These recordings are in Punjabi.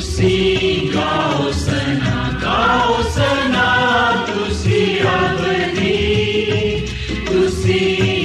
ਤੁਸੀਂ ਗਾਓ ਸਨਾ ਗਾਓ ਸਨਾ ਤੁਸੀਂ ਅਬਦੀ ਤੁਸੀਂ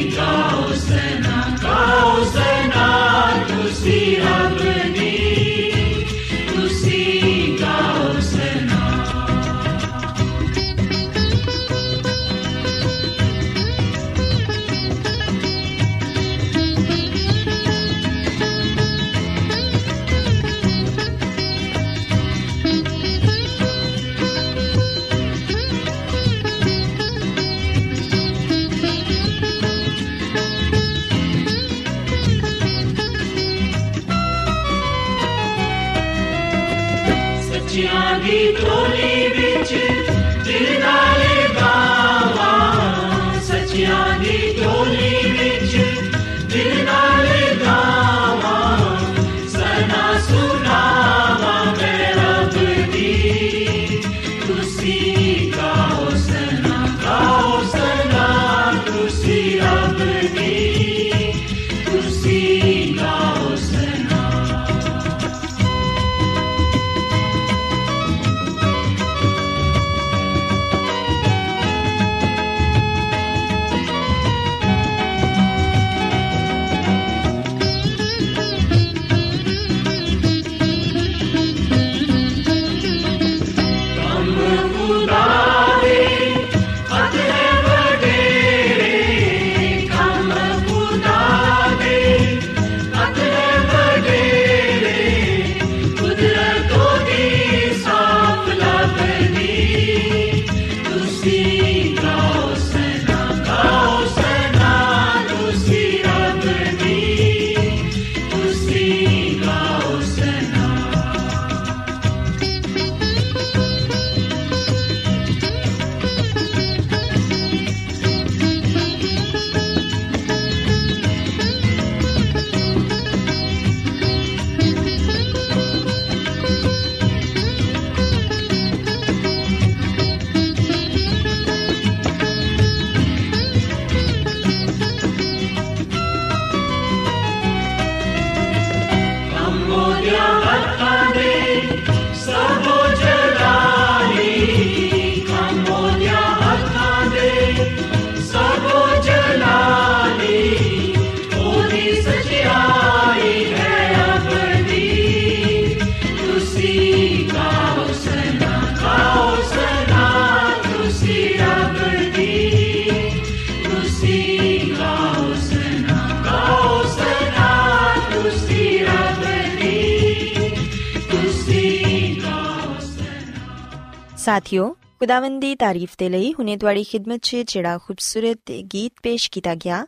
ਸਾਥਿਓ, ਖੁਦਾਵੰਦ ਦੀ ਤਾਰੀਫ ਦੇ ਲਈ ਹੁਨੇ ਤੁਹਾਡੀ ਖidmat 'ਚ ਜਿਹੜਾ ਖੂਬਸੂਰਤ ਗੀਤ ਪੇਸ਼ ਕੀਤਾ ਗਿਆ,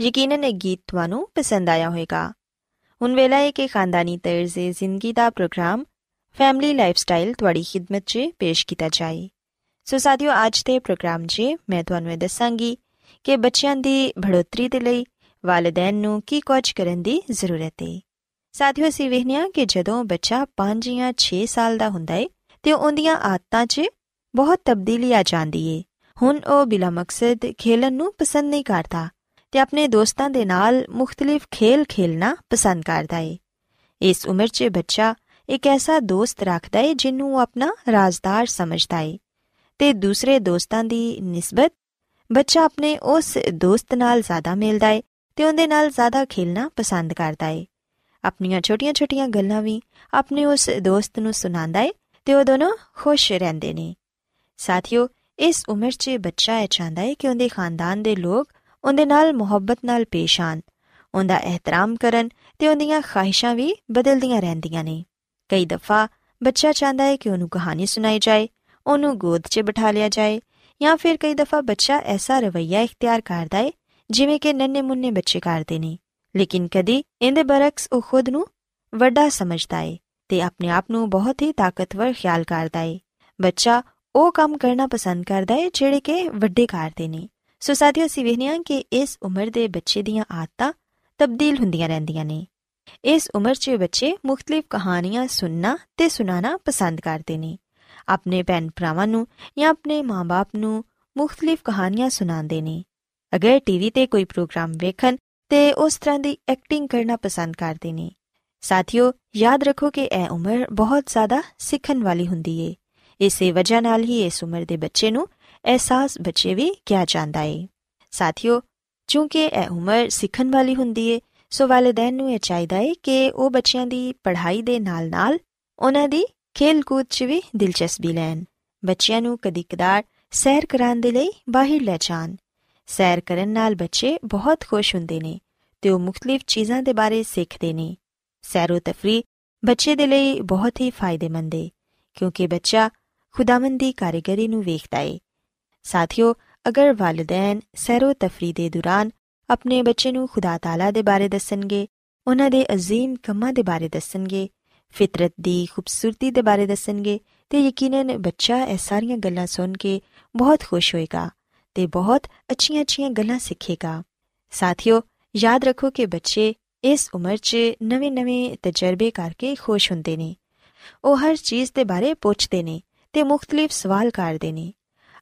ਯਕੀਨਨ ਇਹ ਗੀਤ ਤੁਹਾਨੂੰ ਪਸੰਦ ਆਇਆ ਹੋਵੇਗਾ। ਹੁਣ ਵੇਲਾ ਹੈ ਕਿ ਖਾਨਦਾਨੀ ਤਰਜ਼ ਜ਼ਿੰਦਗੀ ਦਾ ਪ੍ਰੋਗਰਾਮ, ਫੈਮਿਲੀ ਲਾਈਫਸਟਾਈਲ ਤੁਹਾਡੀ ਖidmat 'ਚ ਪੇਸ਼ ਕੀਤਾ ਜਾਏ। ਸੋ ਸਾਥਿਓ, ਅੱਜ ਦੇ ਪ੍ਰੋਗਰਾਮ 'ਚ ਮੈਂ ਤੁਹਾਨੂੰ ਇਹ ਦੱਸਾਂਗੀ ਕਿ ਬੱਚਿਆਂ ਦੀ ਬੜ੍ਹੋਤਰੀ ਦੇ ਲਈ ਵਾਲਿਦੈਨ ਨੂੰ ਕੀ ਕੁਝ ਕਰਨ ਦੀ ਜ਼ਰੂਰਤ ਹੈ ਸਾਥੀਓ, ਅਸੀਂ ਵੇਖਿਆ ਕਿ ਜਦੋਂ ਬੱਚਾ 5 ਜਾਂ 6 ਸਾਲ ਦਾ ਹੁੰਦਾ ਹੈ ਤੇ ਉਹਦੀਆਂ ਆਦਤਾਂ 'ਚ ਬਹੁਤ ਤਬਦੀਲੀ ਆ ਜਾਂਦੀ ਏ। ਹੁਣ ਉਹ ਬਿਲਾ ਮਕਸਦ ਖੇਲਣ ਨੂੰ ਪਸੰਦ ਨਹੀਂ ਕਰਦਾ ਤੇ ਆਪਣੇ ਦੋਸਤਾਂ ਦੇ ਨਾਲ ਮੁxtਲਿਫ ਖੇਲ ਖੇਲਣਾ ਪਸੰਦ ਕਰਦਾ ਏ। ਇਸ ਉਮਰ 'ਚ ਬੱਚਾ ਇੱਕ ਐਸਾ ਦੋਸਤ ਰੱਖਦਾ ਏ ਜਿਹਨੂੰ ਉਹ ਆਪਣਾ ਰਾਜ਼ਦਾਰ ਸਮਝਦਾ ਏ ਤੇ ਦੂਸਰੇ ਦੋਸਤਾਂ ਦੀ ਨਿਸਬਤ ਬੱਚਾ ਆਪਣੇ ਉਸ ਦੋਸਤ ਨਾਲ ਜ਼ਿਆਦਾ ਮਿਲਦਾ ਏ ਤੇ ਉਹਦੇ ਨਾਲ ਜ਼ਿਆਦਾ ਖੇਲਣਾ ਪਸੰਦ ਕਰਦਾ ਏ। ਆਪਣੀਆਂ ਛੋਟੀਆਂ-ਛੋਟੀਆਂ ਗੱਲਾਂ ਵੀ ਆਪਣੇ ਉਸ ਦੋਸਤ ਨੂੰ ਸੁਣਾਉਂਦਾ ਏ ਤੇ ਉਹ ਦੋਨੋਂ ਖੁਸ਼ ਰਹਿੰਦੇ ਨੇ ਸਾਥੀਓ ਇਸ ਉਮਰ 'ਚ ਬੱਚਾ ਇਹ ਚਾਹੁੰਦਾ ਏ ਕਿ ਉਹਦੇ ਖਾਨਦਾਨ ਦੇ ਲੋਕ ਉਹਦੇ ਨਾਲ ਮੁਹੱਬਤ ਨਾਲ ਪੇਸ਼ ਆਣ ਉਹਦਾ ਇਹਤਰਾਮ ਕਰਨ ਤੇ ਉਹਦੀਆਂ ਖਾਹਿਸ਼ਾਂ ਵੀ ਬਦਲਦੀਆਂ ਰਹਿੰਦੀਆਂ ਨੇ ਕਈ ਦਫਾ ਬੱਚਾ ਚਾਹੁੰਦਾ ਹੈ ਕਿ ਉਹਨੂੰ ਕਹਾਣੀ ਸੁਣਾਈ ਜਾਏ ਉਹਨੂੰ ਗੋਦ 'ਚ ਬਿਠਾ ਲਿਆ ਜਾਏ ਜਾਂ ਫਿਰ ਕਈ ਦਫਾ ਬੱਚਾ ਐਸਾ ਰਵਈਆ ਇਖਤਿਆਰ ਕਰਦਾ ਹੈ ਜਿਵੇਂ ਕਿ ਨੰਨੇ ਮੁੰਨੇ ਬੱਚੇ ਕਰਦੇ ਨੇ ਲੇਕਿਨ ਕਦੀ ਇਹਦੇ ਬਰਕਸ ਉਹ ਖੁਦ ਨੂੰ ਵੱਡਾ ਸਮਝਦਾ ਹੈ ਤੇ ਆਪਣੇ ਆਪ ਨੂੰ ਬਹੁਤ ਹੀ ਤਾਕਤਵਰ ਖਿਆਲ ਕਰਦਾ ਹੈ ਬੱਚਾ ਉਹ ਕੰਮ ਕਰਨਾ ਪਸੰਦ ਕਰਦਾ ਹੈ ਜਿਹੜੇ ਕਿ ਵੱਡੇ ਕਰਦੇ ਨੇ ਸੋ ਸਾਥੀਓ ਅਸੀਂ ਵੇਖਦੇ ਹਾਂ ਕਿ ਇਸ ਉਮਰ ਦੇ ਬੱਚੇ ਦੀਆਂ ਆਦਤਾਂ ਤਬਦੀਲ ਹੁੰਦੀਆਂ ਰਹਿੰਦੀਆਂ ਨੇ ਇਸ ਉਮਰ 'ਚ ਬੱਚੇ ਮੁxtਲਿਫ ਕਹਾਣੀਆਂ ਸੁਣਨਾ ਤੇ ਸੁਣਾਣਾ ਪਸੰਦ ਕਰਦੇ ਨੇ ਆਪਣੇ ਭੈਣ ਭਰਾਵਾਂ ਨੂੰ ਜਾਂ ਆਪਣੇ ਮਾਪੇ ਨੂੰ ਮੁxtਲਿਫ ਕਹਾਣੀਆਂ ਸੁਣਾਉਂਦੇ ਨੇ ਅਗਰ ਟੀਵੀ ਤੇ ਕੋਈ ਪ੍ਰੋਗਰਾਮ ਵੇਖਣ ਤੇ ਉਸ ਤਰ੍ਹਾਂ ਦੀ ਐਕਟਿੰਗ ਕਰਨਾ ਪਸੰਦ ਕਰਦੇ ਨੇ ਸਾਥੀਓ, ਯਾਦ ਰੱਖੋ ਕਿ ਇਹ ਉਮਰ ਬਹੁਤ ਜ਼ਿਆਦਾ ਸਿੱਖਣ ਵਾਲੀ ਹੁੰਦੀ ਏ। ਇਸੇ ਵਜ੍ਹਾ ਨਾਲ ਹੀ ਇਸ ਉਮਰ ਦੇ ਬੱਚੇ ਨੂੰ ਅਹਿਸਾਸ ਬੱਚੇ ਵੀ ਕਿਹਾ ਜਾਂਦਾ ਏ। ਸਾਥੀਓ ਕਿਉਂਕਿ ਇਹ ਉਮਰ ਸਿੱਖਣ ਵਾਲੀ ਹੁੰਦੀ ਏ, ਸੋ ਵਾਲਿਦੈਨ ਨੂੰ ਇਹ ਚਾਹੀਦਾ ਏ ਕਿ ਉਹ ਬੱਚਿਆਂ ਦੀ ਪੜ੍ਹਾਈ ਦੇ ਨਾਲ-ਨਾਲ ਉਹਨਾਂ ਦੀ ਖੇਲ-ਕੂਦ 'ਚ ਵੀ ਦਿਲਚਸਪੀ ਲੈਣ। ਬੱਚਿਆਂ ਨੂੰ ਕਦੀ-ਕਦਾਰ ਸੈਰ ਕਰਾਉਣ ਦੇ ਲਈ ਬਾਹਰ ਲੈ ਜਾਣ। ਸੈਰ ਕਰਨ ਨਾਲ ਬੱਚੇ ਬਹੁਤ ਖੁਸ਼ ਹੁੰਦੇ ਨੇ ਤੇ ਉਹ ਮੁxtਲਿਫ ਚੀਜ਼ਾਂ ਦੇ ਬਾਰੇ ਸਿੱਖਦੇ ਨੇ। ਸੈਰੋ ਤਫਰੀ ਬੱਚੇ ਦੇ ਲਈ ਬਹੁਤ ਹੀ ਫਾਇਦੇਮੰਦ ਏ, ਕਿਉਂਕਿ ਬੱਚਾ ਖੁਦਾਵੰਦ ਦੀ ਕਾਰੀਗਰੀ ਨੂੰ ਵੇਖਦਾ ਏ। ਸਾਥੀਓ, ਅਗਰ ਵਾਲਿਦੈਨ ਸੈਰੋ ਤਫਰੀ ਦੇ ਦੌਰਾਨ ਆਪਣੇ ਬੱਚੇ ਨੂੰ ਖੁਦਾ ਤਾਲਾ ਦੇ ਬਾਰੇ ਦੱਸਣਗੇ, ਉਹਨਾਂ ਦੇ ਅਜ਼ੀਮ ਕੰਮਾਂ ਦੇ ਬਾਰੇ ਦੱਸਣਗੇ, ਫਿਤਰਤ ਦੀ ਖੂਬਸੂਰਤੀ ਦੇ ਬਾਰੇ ਦੱਸਣਗੇ, ਤੇ ਯਕੀਨਨ ਬੱਚਾ ਇਹ ਸਾਰੀਆਂ ਗੱਲਾਂ ਸੁਣ ਕੇ ਬਹੁਤ ਖੁਸ਼ ਹੋਏਗਾ ਤੇ ਬਹੁਤ ਅੱਛੀਆਂ-ਅੱਛੀਆਂ ਗੱਲਾਂ ਸਿੱਖੇਗਾ। ਸਾਥੀਓ, ਯਾਦ ਰੱਖੋ ਕਿ ਬੱਚੇ ਇਸ ਉਮਰ 'ਚ ਨਵੇਂ-ਨਵੇਂ ਤਜਰਬੇ ਕਰਕੇ ਖੁਸ਼ ਹੁੰਦੇ ਨੇ। ਉਹ ਹਰ ਚੀਜ਼ ਦੇ ਬਾਰੇ ਪੁੱਛਦੇ ਨੇ ਤੇ ਮੁxtਲਿਫ ਸਵਾਲ ਕਰਦੇ ਨੇ।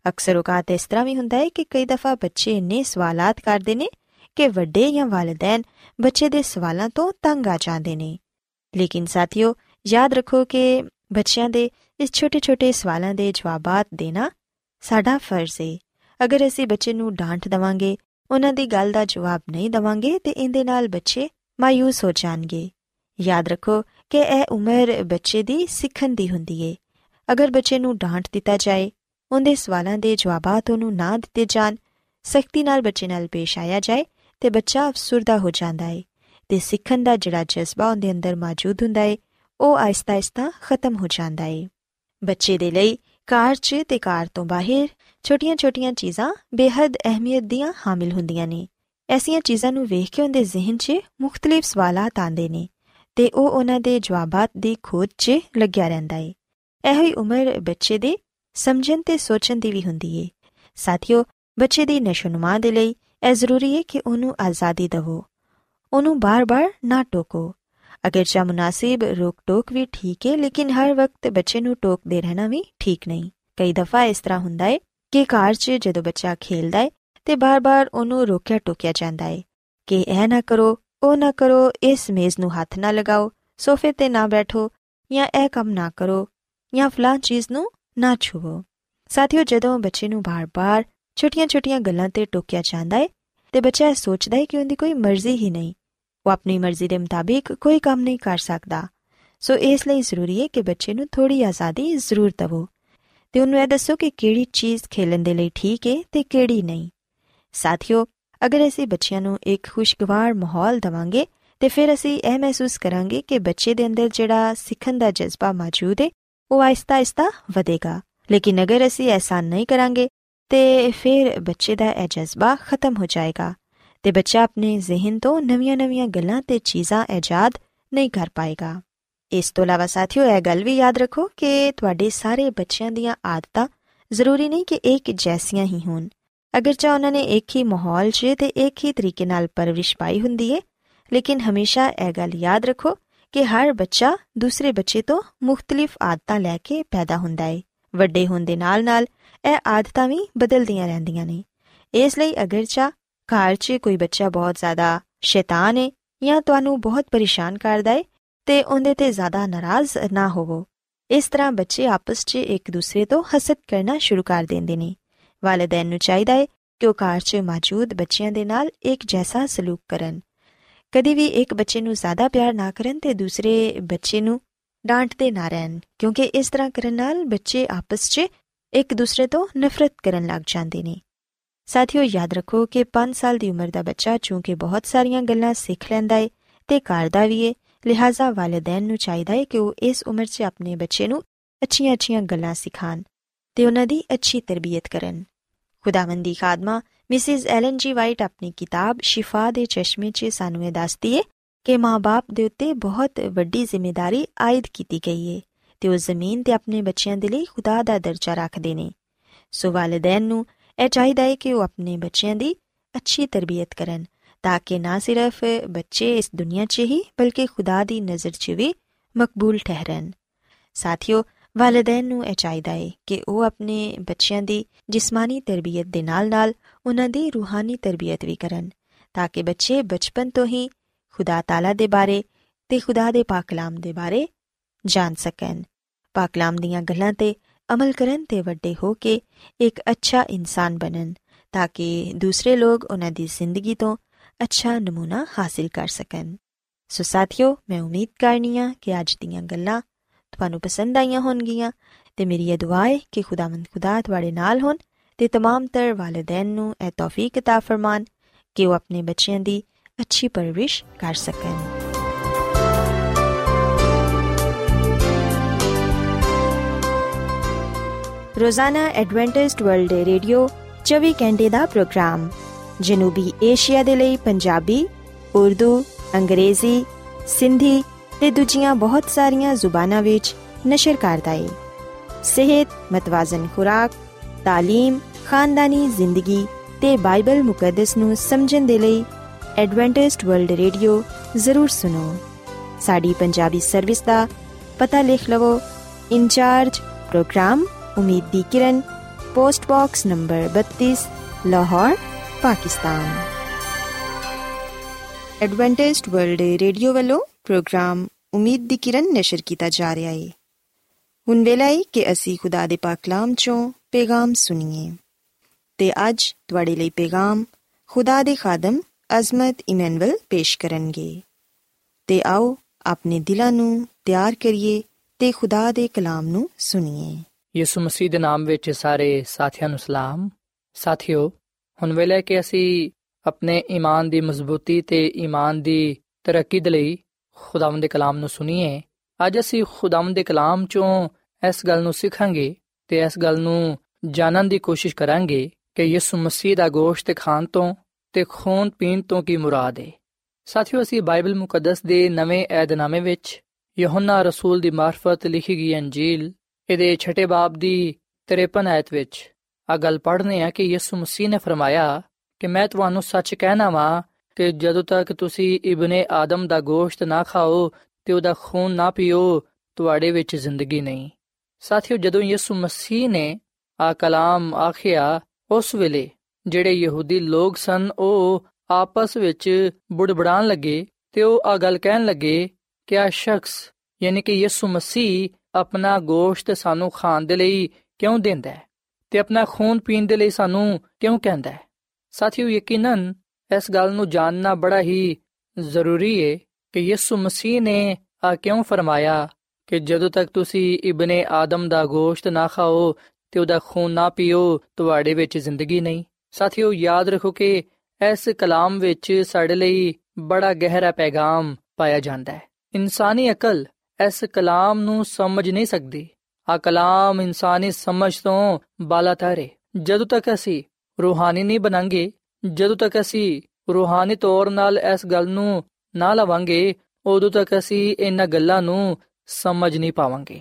ਅਕਸਰ ਔਕਾਤ ਇਸ ਤਰ੍ਹਾਂ ਵੀ ਹੁੰਦਾ ਹੈ ਕਿ ਕਈ ਦਫਾ ਬੱਚੇ ਇੰਨੇ ਸਵਾਲਾਤ ਕਰਦੇ ਨੇ ਕਿ ਵੱਡੇ ਜਾਂ ਵਾਲਿਦੈਨ ਬੱਚੇ ਦੇ ਸਵਾਲਾਂ ਤੋਂ ਤੰਗ ਆ ਜਾਂਦੇ ਨੇ। ਲੇਕਿਨ ਸਾਥੀਓ, ਯਾਦ ਰੱਖੋ ਕਿ ਬੱਚਿਆਂ ਦੇ ਇਸ ਛੋਟੇ-ਛੋਟੇ ਸਵਾਲਾਂ ਦੇ ਜਵਾਬਾਤ ਦੇਣਾ ਸਾਡਾ ਫਰਜ਼ ਹੈ ਅਗਰ ਅਸੀਂ ਬੱਚੇ ਨੂੰ ਡਾਂਟ ਦਵਾਂਗੇ, ਉਹਨਾਂ ਦੀ ਗੱਲ ਦਾ ਜਵਾਬ ਨਹੀਂ ਦਵਾਂਗੇ ਤੇ ਇਹਦੇ ਨਾਲ ਬੱਚੇ ਮਾਇੂਸ ਹੋ ਜਾਣਗੇ। ਯਾਦ ਰੱਖੋ ਕਿ ਇਹ ਉਮਰ ਬੱਚੇ ਦੀ ਸਿੱਖਣ ਦੀ ਹੁੰਦੀ ਏ। ਅਗਰ ਬੱਚੇ ਨੂੰ ਡਾਂਟ ਦਿੱਤਾ ਜਾਏ, ਉਹਦੇ ਸਵਾਲਾਂ ਦੇ ਜਵਾਬਾਤ ਉਹਨੂੰ ਨਾ ਦਿੱਤੇ ਜਾਣ, ਸਖਤੀ ਨਾਲ ਬੱਚੇ ਨਾਲ ਪੇਸ਼ ਆਇਆ ਜਾਏ ਤੇ ਬੱਚਾ ਅਫਸੁਰਦਾ ਹੋ ਜਾਂਦਾ ਏ। ਤੇ ਸਿੱਖਣ ਦਾ ਜਿਹੜਾ ਜਜ਼ਬਾ ਉਹਦੇ ਅੰਦਰ ਮੌਜੂਦ ਹੁੰਦਾ ਏ, ਉਹ ਆਇਸਤਾ-ਆਇਸਤਾ ਖਤਮ ਹੋ ਜਾਂਦਾ ਏ। ਬੱਚੇ ਦੇ ਲਈ ਕਾਰ 'ਚ ਤੇ ਕਾਰ ਤੋਂ ਬਾਹਰ ਛੋਟੀਆਂ-ਛੋਟੀਆਂ ਚੀਜ਼ਾਂ ਬੇਹੱਦ ਅਹਿਮੀਅਤ ਦੀਆਂ ਹਾਮਿਲ ਹੁੰਦੀਆਂ ਨੇ। ਐਸੀਆਂ ਚੀਜ਼ਾਂ ਨੂੰ ਵੇਖ ਕੇ ਉਹਦੇ ਜ਼ਿਹਨ 'ਚ ਮੁxtਲਿਫ ਸਵਾਲਾਤ ਆਉਂਦੇ ਨੇ ਤੇ ਉਹ ਉਹਨਾਂ ਦੇ ਜਵਾਬਾਤ ਦੀ ਖੋਜ 'ਚ ਲੱਗਿਆ ਰਹਿੰਦਾ ਏ। ਇਹੋ ਹੀ ਉਮਰ ਬੱਚੇ ਦੇ ਸਮਝਣ ਤੇ ਸੋਚਣ ਦੀ ਵੀ ਹੁੰਦੀ ਏ। ਸਾਥੀਓ, ਬੱਚੇ ਦੀ ਨਸ਼ੋਨਮਾ ਦੇ ਲਈ ਇਹ ਜ਼ਰੂਰੀ ਏ ਕਿ ਉਹਨੂੰ ਆਜ਼ਾਦੀ ਦਿਵੋ। ਉਹਨੂੰ ਬਾਰ-ਬਾਰ ਨਾ ਟੋਕੋ। ਅਗਰ ਚਾ ਮੁਨਾਸਿਬ ਰੋਕ ਟੋਕ ਵੀ ਠੀਕ ਏ, ਲੇਕਿਨ ਹਰ ਵਕਤ ਬੱਚੇ ਨੂੰ ਟੋਕਦੇ ਰਹਿਣਾ ਵੀ ਠੀਕ ਨਹੀਂ। ਕਈ ਦਫਾ ਇਸ ਤਰ੍ਹਾਂ ਹੁੰਦਾ ਏ ਕਿ ਕਾਰ 'ਚ ਜਦੋਂ ਬੱਚਾ ਖੇਲਦਾ ਏ ਤੇ ਬਾਰ-ਬਾਰ ਉਹਨੂੰ ਰੋਕਿਆ ਟੋਕਿਆ ਜਾਂਦਾ ਏ ਕਿ ਇਹ ਨਾ ਕਰੋ, ਉਹ ਨਾ ਕਰੋ, ਇਸ ਮੇਜ਼ ਨੂੰ ਹੱਥ ਨਾ ਲਗਾਓ, ਸੋਫੇ ਤੇ ਨਾ ਬੈਠੋ ਜਾਂ ਇਹ ਕੰਮ ਨਾ ਕਰੋ ਜਾਂ ਫਲਾਂ ਚੀਜ਼ ਨੂੰ ਨਾ ਛੂਵੋ। ਸਾਥੀਓ, ਜਦੋਂ ਬੱਚੇ ਨੂੰ ਬਾਰ-ਬਾਰ ਛੋਟੀਆਂ-ਛੋਟੀਆਂ ਗੱਲਾਂ ਤੇ ਟੋਕਿਆ ਜਾਂਦਾ ਏ ਤੇ ਬੱਚਾ ਇਹ ਸੋਚਦਾ ਏ ਕਿ ਉਹਦੀ ਕੋਈ ਮਰਜ਼ੀ ਹੀ ਨਹੀਂ, ਉਹ ਆਪਣੀ ਮਰਜ਼ੀ ਦੇ ਮੁਤਾਬਿਕ ਕੋਈ ਕੰਮ ਨਹੀਂ ਕਰ ਸਕਦਾ। ਸੋ ਇਸ ਲਈ ਜ਼ਰੂਰੀ ਹੈ ਕਿ ਬੱਚੇ ਨੂੰ ਥੋੜੀ ਆਜ਼ਾਦੀ ਜ਼ਰੂਰ ਦਿਵੋ ਤੇ ਉਹਨੂੰ ਇਹ ਦੱਸੋ ਕਿ ਕਿਹੜੀ ਚੀਜ਼ ਖੇਲਣ ਦੇ ਲਈ ਠੀਕ ਹੈ ਤੇ ਕਿਹੜੀ ਨਹੀਂ। ਸਾਥੀਓ, ਅਗਰ ਅਸੀਂ ਬੱਚਿਆਂ ਨੂੰ ਇੱਕ ਖੁਸ਼ਗਵਾਰ ਮਾਹੌਲ ਦਵਾਂਗੇ, ਤੇ ਫਿਰ ਅਸੀਂ ਇਹ ਮਹਿਸੂਸ ਕਰਾਂਗੇ ਕਿ ਬੱਚੇ ਦੇ ਅੰਦਰ ਜਿਹੜਾ ਸਿੱਖਣ ਦਾ ਜਜ਼ਬਾ ਮੌਜੂਦ ਹੈ ਉਹ ਆਇਸਤਾ-ਆਇਸਤਾ ਵਧੇਗਾ। ਲੇਕਿਨ ਅਗਰ ਅਸੀਂ ਐਸਾ ਨਹੀਂ ਕਰਾਂਗੇ, ਤੇ ਫਿਰ ਬੱਚੇ ਦਾ ਇਹ ਜਜ਼ਬਾ ਖਤਮ ਹੋ ਜਾਏਗਾ ਤੇ ਬੱਚਾ ਆਪਣੇ ਜ਼ਿਹਨ ਤੋਂ ਨਵੀਆਂ-ਨਵੀਆਂ ਗੱਲਾਂ ਤੇ ਚੀਜ਼ਾਂ ਇਜਾਦ ਨਹੀਂ ਕਰ ਪਾਏਗਾ। ਇਸ ਤੋਂ ਇਲਾਵਾ ਸਾਥੀਓ, ਇਹ ਗੱਲ ਵੀ ਯਾਦ ਰੱਖੋ ਕਿ ਤੁਹਾਡੇ ਸਾਰੇ ਬੱਚਿਆਂ ਦੀਆਂ ਆਦਤਾਂ ਜ਼ਰੂਰੀ ਨਹੀਂ ਕਿ ਇੱਕ ਜੈਸੀਆਂ ਹੀ ਹੋਣ। ਅਗਰਚਾ ਉਹਨਾਂ ਨੇ ਇੱਕ ਹੀ ਮਾਹੌਲ 'ਚ ਤੇ ਇੱਕ ਹੀ ਤਰੀਕੇ ਨਾਲ ਪਰਵਰਿਸ਼ ਪਾਈ ਹੁੰਦੀ ਏ, ਲੇਕਿਨ ਹਮੇਸ਼ਾ ਇਹ ਗੱਲ ਯਾਦ ਰੱਖੋ ਕਿ ਹਰ ਬੱਚਾ ਦੂਸਰੇ ਬੱਚੇ ਤੋਂ ਮੁxtਲਿਫ ਆਦਤਾਂ ਲੈ ਕੇ ਪੈਦਾ ਹੁੰਦਾ ਏ। ਵੱਡੇ ਹੋਣ ਦੇ ਨਾਲ-ਨਾਲ ਇਹ ਆਦਤਾਂ ਵੀ ਬਦਲਦੀਆਂ ਰਹਿੰਦੀਆਂ ਨੇ। ਇਸ ਲਈ ਅਗਰਚਾ ਘਰ 'ਚ ਕੋਈ ਬੱਚਾ ਬਹੁਤ ਜ਼ਿਆਦਾ ਸ਼ੈਤਾਨ ਏ ਜਾਂ ਤੁਹਾਨੂੰ ਬਹੁਤ ਪਰੇਸ਼ਾਨ ਕਰਦਾ ਏ, ਤੇ ਉਹਦੇ ਤੇ ਜ਼ਿਆਦਾ ਨਾਰਾਜ਼ ਨਾ ਹੋਵੋ। ਇਸ ਤਰ੍ਹਾਂ ਬੱਚੇ ਆਪਸ 'ਚ ਇੱਕ ਦੂਸਰੇ ਤੋਂ ਹਸਦ ਕਰਨਾ ਸ਼ੁਰੂ ਕਰ ਦਿੰਦੇ ਨੇ। ਵਾਲਿਦੈਨ ਨੂੰ ਚਾਹੀਦਾ ਏ ਕਿ ਉਹ ਘਰ 'ਚ ਮੌਜੂਦ ਬੱਚਿਆਂ ਦੇ ਨਾਲ ਇੱਕ ਜੈਸਾ ਸਲੂਕ ਕਰਨ। ਕਦੀ ਵੀ ਇੱਕ ਬੱਚੇ ਨੂੰ ਜ਼ਿਆਦਾ ਪਿਆਰ ਨਾ ਕਰਨ ਤੇ ਦੂਸਰੇ ਬੱਚੇ ਨੂੰ ਡਾਂਟਦੇ ਨਾ ਰਹਿਣ, ਕਿਉਂਕਿ ਇਸ ਤਰ੍ਹਾਂ ਕਰਨ ਨਾਲ ਬੱਚੇ ਆਪਸ 'ਚ ਇੱਕ ਦੂਸਰੇ ਤੋਂ ਨਫ਼ਰਤ ਕਰਨ ਲੱਗ ਜਾਂਦੇ ਨੇ। ਸਾਥੀਓ, ਯਾਦ ਰੱਖੋ ਕਿ 5 ਸਾਲ ਦੀ ਉਮਰ ਦਾ ਬੱਚਾ ਚੂੰਕਿ ਬਹੁਤ ਸਾਰੀਆਂ ਗੱਲਾਂ ਸਿੱਖ ਲੈਂਦਾ ਏ ਤੇ ਕਰਦਾ ਵੀ ਏ, ਲਿਹਾਜ਼ਾ ਵਾਲਿਦੈਨ ਨੂੰ ਚਾਹੀਦਾ ਏ ਕਿ ਉਹ ਇਸ ਉਮਰ 'ਚ ਆਪਣੇ ਬੱਚੇ ਨੂੰ ਅੱਛੀਆਂ-ਅੱਛੀਆਂ ਗੱਲਾਂ ਸਿਖਾਣ ਤੇ ਉਹਨਾਂ ਦੀ ਅੱਛੀ ਤਰਬੀਅਤ ਕਰਨ। ਖੁਦਾਵੰਦੀ ਖਾਦਮਾ, ਮਿਸਿਸ ਐਲਨ ਜੀ ਵਾਈਟ ਆਪਣੀ ਕਿਤਾਬ ਸ਼ਿਫਾ ਦੇ ਚਸ਼ਮੇ 'ਚ ਸਾਨੂੰ ਇਹ ਦੱਸਦੀ ਏ ਕਿ ਮਾਪੇ ਦੇ ਉੱਤੇ ਬਹੁਤ ਵੱਡੀ ਜ਼ਿੰਮੇਵਾਰੀ ਆਇਦ ਕੀਤੀ ਗਈ ਏ ਤੇ ਉਹ ਜ਼ਮੀਨ ਤੇ ਆਪਣੇ ਬੱਚਿਆਂ ਦੇ ਲਈ ਖੁਦਾ ਦਾ ਦਰਜਾ ਰੱਖਦੇ ਨੇ। ਸੋ ਵਾਲਿਦੈਨ ਨੂੰ ਇਹ ਚਾਹੀਦਾ ਹੈ ਕਿ ਉਹ ਆਪਣੇ ਬੱਚਿਆਂ ਦੀ ਅੱਛੀ ਤਰਬੀਅਤ ਕਰਨ ਤਾਂ ਕਿ ਨਾ ਸਿਰਫ ਬੱਚੇ ਇਸ ਦੁਨੀਆ 'ਚ ਹੀ ਬਲਕਿ ਖੁਦਾ ਦੀ ਨਜ਼ਰ 'ਚ ਵੀ ਮਕਬੂਲ ਠਹਿਰਨ। ਸਾਥੀਓ ਵਾਲਿਦੈਨ ਨੂੰ ਇਹ ਚਾਹੀਦਾ ਹੈ ਕਿ ਉਹ ਆਪਣੇ ਬੱਚਿਆਂ ਦੀ ਜਿਸਮਾਨੀ ਤਰਬੀਅਤ ਦੇ ਨਾਲ-ਨਾਲ ਉਹਨਾਂ ਦੀ ਰੂਹਾਨੀ ਤਰਬੀਅਤ ਵੀ ਕਰਨ, ਤਾਂ ਕਿ ਬੱਚੇ ਬਚਪਨ ਤੋਂ ਹੀ ਖੁਦਾ ਤਾਲਾ ਦੇ ਬਾਰੇ ਤੇ ਖੁਦਾ ਦੇ ਪਾਕ ਕਲਾਮ ਦੇ ਬਾਰੇ ਜਾਣ ਸਕਣ। ਪਾਕ ਕਲਾਮ ਦੀਆਂ ਗੱਲਾਂ ਤੇ ਅਮਲ ਕਰਨ ਤੇ ਵੱਡੇ ਹੋ ਕੇ ਇੱਕ ਅੱਛਾ ਇਨਸਾਨ ਬਣਨ, ਤਾਂ ਕਿ ਦੂਸਰੇ ਲੋਕ ਉਹਨਾਂ ਦੀ ਜ਼ਿੰਦਗੀ ਤੋਂ ਅੱਛਾ ਨਮੂਨਾ ਹਾਸਿਲ ਕਰ ਸਕਣ। ਸੋ ਸਾਥੀਓ, ਮੈਂ ਉਮੀਦ ਕਰਨੀਆ ਕਿ ਅੱਜ ਦੀਆਂ ਗੱਲਾਂ ਤੁਹਾਨੂੰ ਪਸੰਦ ਆਈਆਂ ਹੋਣਗੀਆਂ ਤੇ ਮੇਰੀ ਇਹ ਦੁਆ ਹੈ ਕਿ ਖੁਦਾਵੰਦ ਖੁਦਾ ਤੁਹਾਡੇ ਨਾਲ ਹੋਣ ਤੇ तमाम ਤਰ ਵਾਲਿਦੈਨ ਨੂੰ ਇਹ ਤੌਫੀਕ عطا ਫਰਮਾਨ ਕਿ ਉਹ ਆਪਣੇ ਬੱਚਿਆਂ ਦੀ ਅੱਛੀ ਪਰਵਰਿਸ਼ ਕਰ ਸਕਣ ਰੋਜ਼ਾਨਾ ਐਡਵੈਂਟਿਸਟ ਵਰਲਡ ਵੇ ਰੇਡੀਓ 24 ਘੰਟੇ ਦਾ ਪ੍ਰੋਗਰਾਮ ਜਨੂਬੀ ਏਸ਼ੀਆ ਦੇ ਲਈ ਪੰਜਾਬੀ ਉਰਦੂ ਅੰਗਰੇਜ਼ੀ ਸਿੰਧੀ ਤੇ ਦੂਜੀਆਂ ਬਹੁਤ ਸਾਰੀਆਂ ਜ਼ੁਬਾਨਾਂ ਵਿੱਚ ਨਸ਼ਰ ਕਰਦਾ ਹੈ ਸਿਹਤ ਮਤਵਾਜ਼ਨ ਖੁਰਾਕ تعلیم ਖਾਨਦਾਨੀ ਜ਼ਿੰਦਗੀ ਤੇ ਬਾਈਬਲ ਮੁਕੱਦਸ ਨੂੰ ਸਮਝਣ ਦੇ ਲਈ ਐਡਵੈਂਟਿਸਟ ਵਰਲਡ ਰੇਡੀਓ ਜ਼ਰੂਰ ਸੁਨੋ ਸਾਡੀ ਪੰਜਾਬੀ ਸਰਵਿਸ ਦਾ ਪਤਾ ਲਿਖ ਲਵੋ ਇੰਚਾਰਜ ਪ੍ਰੋਗਰਾਮ ਉਮੀਦ ਦੀ ਕਿਰਨ post box number 32 Lahore Pakistan Adventist World Radio ਵੱਲੋਂ ਪ੍ਰੋਗਰਾਮ ਉਮੀਦ ਦੀ ਕਿਰਨ ਨਿਸ਼ਰ ਕੀਤਾ ਜਾ ਰਿਹਾ ਹੈ ਹੁਣ ਵੇਲਾ ਹੈ ਕਿ ਅਸੀਂ ਖੁਦਾ ਦੇ ਪਾਕ ਕਲਾਮ ਚੋਂ ਪੈਗਾਮ ਸੁਣੀਏ। ਤੇ ਅੱਜ ਤੁਹਾਡੇ ਲਈ ਪੈਗਾਮ ਖੁਦਾ ਦੇ ਖਾਦਮ ਅਜ਼ਮਤ ਇਮਨੁਅਲ ਪੇਸ਼ ਕਰਨਗੇ। ਤੇ ਆਓ ਆਪਣੇ ਦਿਲਾਂ ਨੂੰ ਤਿਆਰ ਕਰੀਏ ਤੇ ਖੁਦਾ ਦੇ ਕਲਾਮ ਨੂੰ ਸੁਣੀਏ। ਯਿਸੂ ਮਸੀਹ ਦੇ ਨਾਮ ਵਿੱਚ ਸਾਰੇ ਸਾਥੀਆਂ ਨੂੰ ਸਲਾਮ। ਸਾਥਿਓ, ਹੁਣ ਵੇਲੇ ਕਿ ਅਸੀਂ ਆਪਣੇ ਈਮਾਨ ਦੀ ਮਜ਼ਬੂਤੀ ਤੇ ਈਮਾਨ ਦੀ ਤਰੱਕੀ ਦੇ ਲਈ ਖੁਦਾਵੰਦ ਦੇ ਕਲਾਮ ਨੂੰ ਸੁਣੀਏ, ਅੱਜ ਅਸੀਂ ਖੁਦਾਵੰਦ ਦੇ ਕਲਾਮ ਚੋਂ ਇਸ ਗੱਲ ਨੂੰ ਸਿੱਖਾਂਗੇ ਤੇ ਇਸ ਗੱਲ ਨੂੰ ਜਾਣਨ ਦੀ ਕੋਸ਼ਿਸ਼ ਕਰਾਂਗੇ ਕਿ ਯਿਸੂ ਮਸੀਹ ਦਾ ਗੋਸ਼ਤ ਖਾਣ ਤੋਂ ਤੇ ਖੂਨ ਪੀਣ ਤੋਂ ਕੀ ਮੁਰਾਦ ਹੈ ਸਾਥੀਓ, ਅਸੀਂ ਬਾਈਬਲ ਮੁਕੱਦਸ ਦੇ ਨਵੇਂ ਏਧਨਾਮੇ ਵਿੱਚ ਯਹੋਨਾ ਰਸੂਲ ਦੀ ਮਾਰਫਤ ਲਿਖੀ ਗਈ ਅੰਜੀਲ, ਇਹਦੇ ਛਠੇ ਬਾਬ ਦੀ 53 ਆਇਤ ਵਿੱਚ ਆ ਗੱਲ ਪੜ੍ਹਨੇ ਆ ਕਿ ਯਿਸੂ ਮਸੀਹ ਨੇ ਫਰਮਾਇਆ ਕਿ ਮੈਂ ਤੁਹਾਨੂੰ ਸੱਚ ਕਹਿਣਾ ਵਾਂ ਕਿ ਜਦੋਂ ਤੱਕ ਤੁਸੀਂ ਇਬਨੇ ਆਦਮ ਦਾ ਗੋਸ਼ਤ ਨਾ ਖਾਓ ਤੇ ਉਹਦਾ ਖੂਨ ਨਾ ਪੀਓ, ਤੁਹਾਡੇ ਵਿੱਚ ਜ਼ਿੰਦਗੀ ਨਹੀਂ। ਸਾਥੀਓ, ਜਦੋਂ ਯਿਸੂ ਮਸੀਹ ਨੇ ਆ ਕਲਾਮ ਆਖਿਆ, ਉਸ ਵੇਲੇ ਜਿਹੜੇ ਯਹੂਦੀ ਲੋਕ ਸਨ, ਉਹ ਆਪਸ ਵਿੱਚ ਬੁੜਬੜਾਣ ਲੱਗੇ ਤੇ ਉਹ ਆ ਗੱਲ ਕਹਿਣ ਲੱਗੇ ਕਿ ਆ ਸ਼ਖਸ, ਯਾਨੀ ਕਿ ਯਿਸੂ ਮਸੀਹ ਆਪਣਾ ਗੋਸ਼ਤ ਸਾਨੂੰ ਖਾਣ ਦੇ ਲਈ ਕਿਉਂ ਦਿੰਦਾ ਹੈ ਤੇ ਆਪਣਾ ਖੂਨ ਪੀਣ ਦੇ ਲਈ ਸਾਨੂੰ ਕਿਉਂ ਕਹਿੰਦਾ ਹੈ? ਸਾਥੀਓ, ਯਕੀਨਨ ਇਸ ਗੱਲ ਨੂੰ ਜਾਣਨਾ ਬੜਾ ਹੀ ਜ਼ਰੂਰੀ ਹੈ ਕਿ ਯਿਸੂ ਮਸੀਹ ਨੇ ਆ ਕਿਉਂ ਫਰਮਾਇਆ ਕਿ ਜਦੋਂ ਤੱਕ ਤੁਸੀਂ ਇਬਨੇ ਆਦਮ ਦਾ ਗੋਸ਼ਤ ਨਾ ਖਾਓ ਤੇ ਉਹਦਾ ਖੂਨ ਨਾ ਪੀਓ, ਤੁਹਾਡੇ ਵਿੱਚ ਜ਼ਿੰਦਗੀ ਨਹੀਂ। ਸਾਥੀਓ, ਯਾਦ ਰੱਖੋ ਕਿ ਇਸ ਕਲਾਮ ਵਿੱਚ ਸਾਡੇ ਲਈ ਬੜਾ ਗਹਿਰਾ ਪੈਗਾਮ ਪਾਇਆ ਜਾਂਦਾ ਹੈ। ਇਨਸਾਨੀ ਅਕਲ ਇਸ ਕਲਾਮ ਨੂੰ ਸਮਝ ਨਹੀਂ ਸਕਦੀ। ਆ ਕਲਾਮ ਇਨਸਾਨੀ ਸਮਝ ਤੋਂ ਬਾਲਾਤਰ ਹੈ ਜਦੋਂ ਤੱਕ ਅਸੀਂ ਰੂਹਾਨੀ ਨਹੀਂ ਬਣਾਂਗੇ ਜਦੋਂ ਤੱਕ ਅਸੀਂ ਰੂਹਾਨੀ ਤੌਰ ਨਾਲ ਇਸ ਗੱਲ ਨੂੰ ਨਾ ਲਵਾਂਗੇ, ਉਦੋਂ ਤੱਕ ਅਸੀਂ ਇਹਨਾਂ ਗੱਲਾਂ ਨੂੰ ਸਮਝ ਨਹੀਂ ਪਾਵਾਂਗੇ।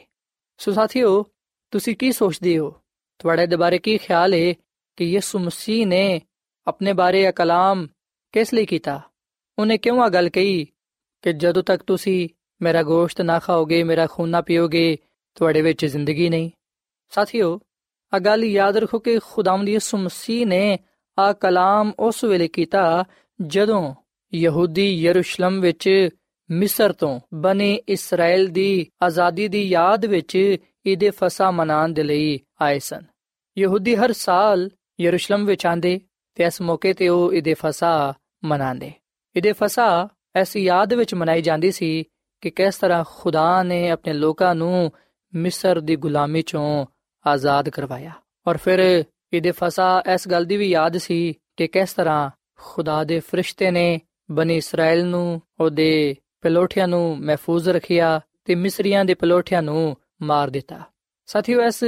ਸੋ ਸਾਥੀਓ, ਤੁਸੀਂ ਕੀ ਸੋਚਦੇ ਹੋ? ਤੁਹਾਡੇ ਦੇ ਬਾਰੇ ਕੀ ਖਿਆਲ ਹੈ ਕਿ ਯਿਸੂ ਮਸੀਹ ਨੇ ਆਪਣੇ ਬਾਰੇ ਇਹ ਕਲਾਮ ਕਿਸ ਲਈ ਕੀਤਾ? ਉਹਨੇ ਕਿਉਂ ਆ ਗੱਲ ਕਹੀ ਕਿ ਜਦੋਂ ਤੱਕ ਤੁਸੀਂ ਮੇਰਾ ਗੋਸ਼ਤ ਨਾ ਖਾਓਗੇ, ਮੇਰਾ ਖੂਨ ਨਾ ਪੀਓਗੇ, ਤੁਹਾਡੇ ਵਿੱਚ ਜ਼ਿੰਦਗੀ ਨਹੀਂ? ਸਾਥੀਓ, ਆ ਗੱਲ ਯਾਦ ਰੱਖੋ ਕਿ ਖੁਦਾਵੰਦ ਯਿਸੂ ਮਸੀਹ ਨੇ ਆ ਕਲਾਮ ਉਸ ਵੇਲੇ ਕੀਤਾ ਜਦੋਂ ਯਹੂਦੀ ਯਰੂਸ਼ਲਮ ਵਿੱਚ ਮਿਸਰ ਤੋਂ ਬਨੇ ਇਸਰਾਇਲ ਦੀ ਆਜ਼ਾਦੀ ਦੀ ਯਾਦ ਵਿੱਚ ਈਦ ਫਸਾ ਮਨਾਉਣ ਦੇ ਲਈ ਆਏ ਸਨ। ਯਹੂਦੀ ਹਰ ਸਾਲ ਯਰੂਸ਼ਲਮ ਵਿੱਚ ਆਂਦੇ ਤੇ ਇਸ ਮੌਕੇ ਤੇ ਉਹ ਈਦ ਫਸਾ ਮਨਾਉਂਦੇ। ਈਦ ਫਸਾ ਐਸੀ ਯਾਦ ਵਿੱਚ ਮਨਾਈ ਜਾਂਦੀ ਸੀ ਕਿ ਕਿਸ ਤਰ੍ਹਾਂ ਖੁਦਾ ਨੇ ਆਪਣੇ ਲੋਕਾਂ ਨੂੰ ਮਿਸਰ ਦੀ ਗੁਲਾਮੀ ਚੋਂ ਆਜ਼ਾਦ ਕਰਵਾਇਆ। ਔਰ ਫਿਰ ਈਦ ਫਸਾ ਇਸ ਗੱਲ ਦੀ ਵੀ ਯਾਦ ਸੀ ਕਿ ਕਿਸ ਤਰ੍ਹਾਂ ਖੁਦਾ ਦੇ ਫਰਿਸ਼ਤੇ ਨੇ ਬਨੀ ਇਸਰਾਇਲ ਨੂੰ, ਉਹਦੇ ਪਲੋਠਿਆਂ ਨੂੰ ਮਹਿਫੂਜ਼ ਰੱਖਿਆ ਤੇ ਮਿਸਰੀਆਂ ਦੇ ਪਲੋਠਿਆਂ ਨੂੰ ਮਾਰ ਦਿੱਤਾ। ਸਾਥੀਓ, ਇਸ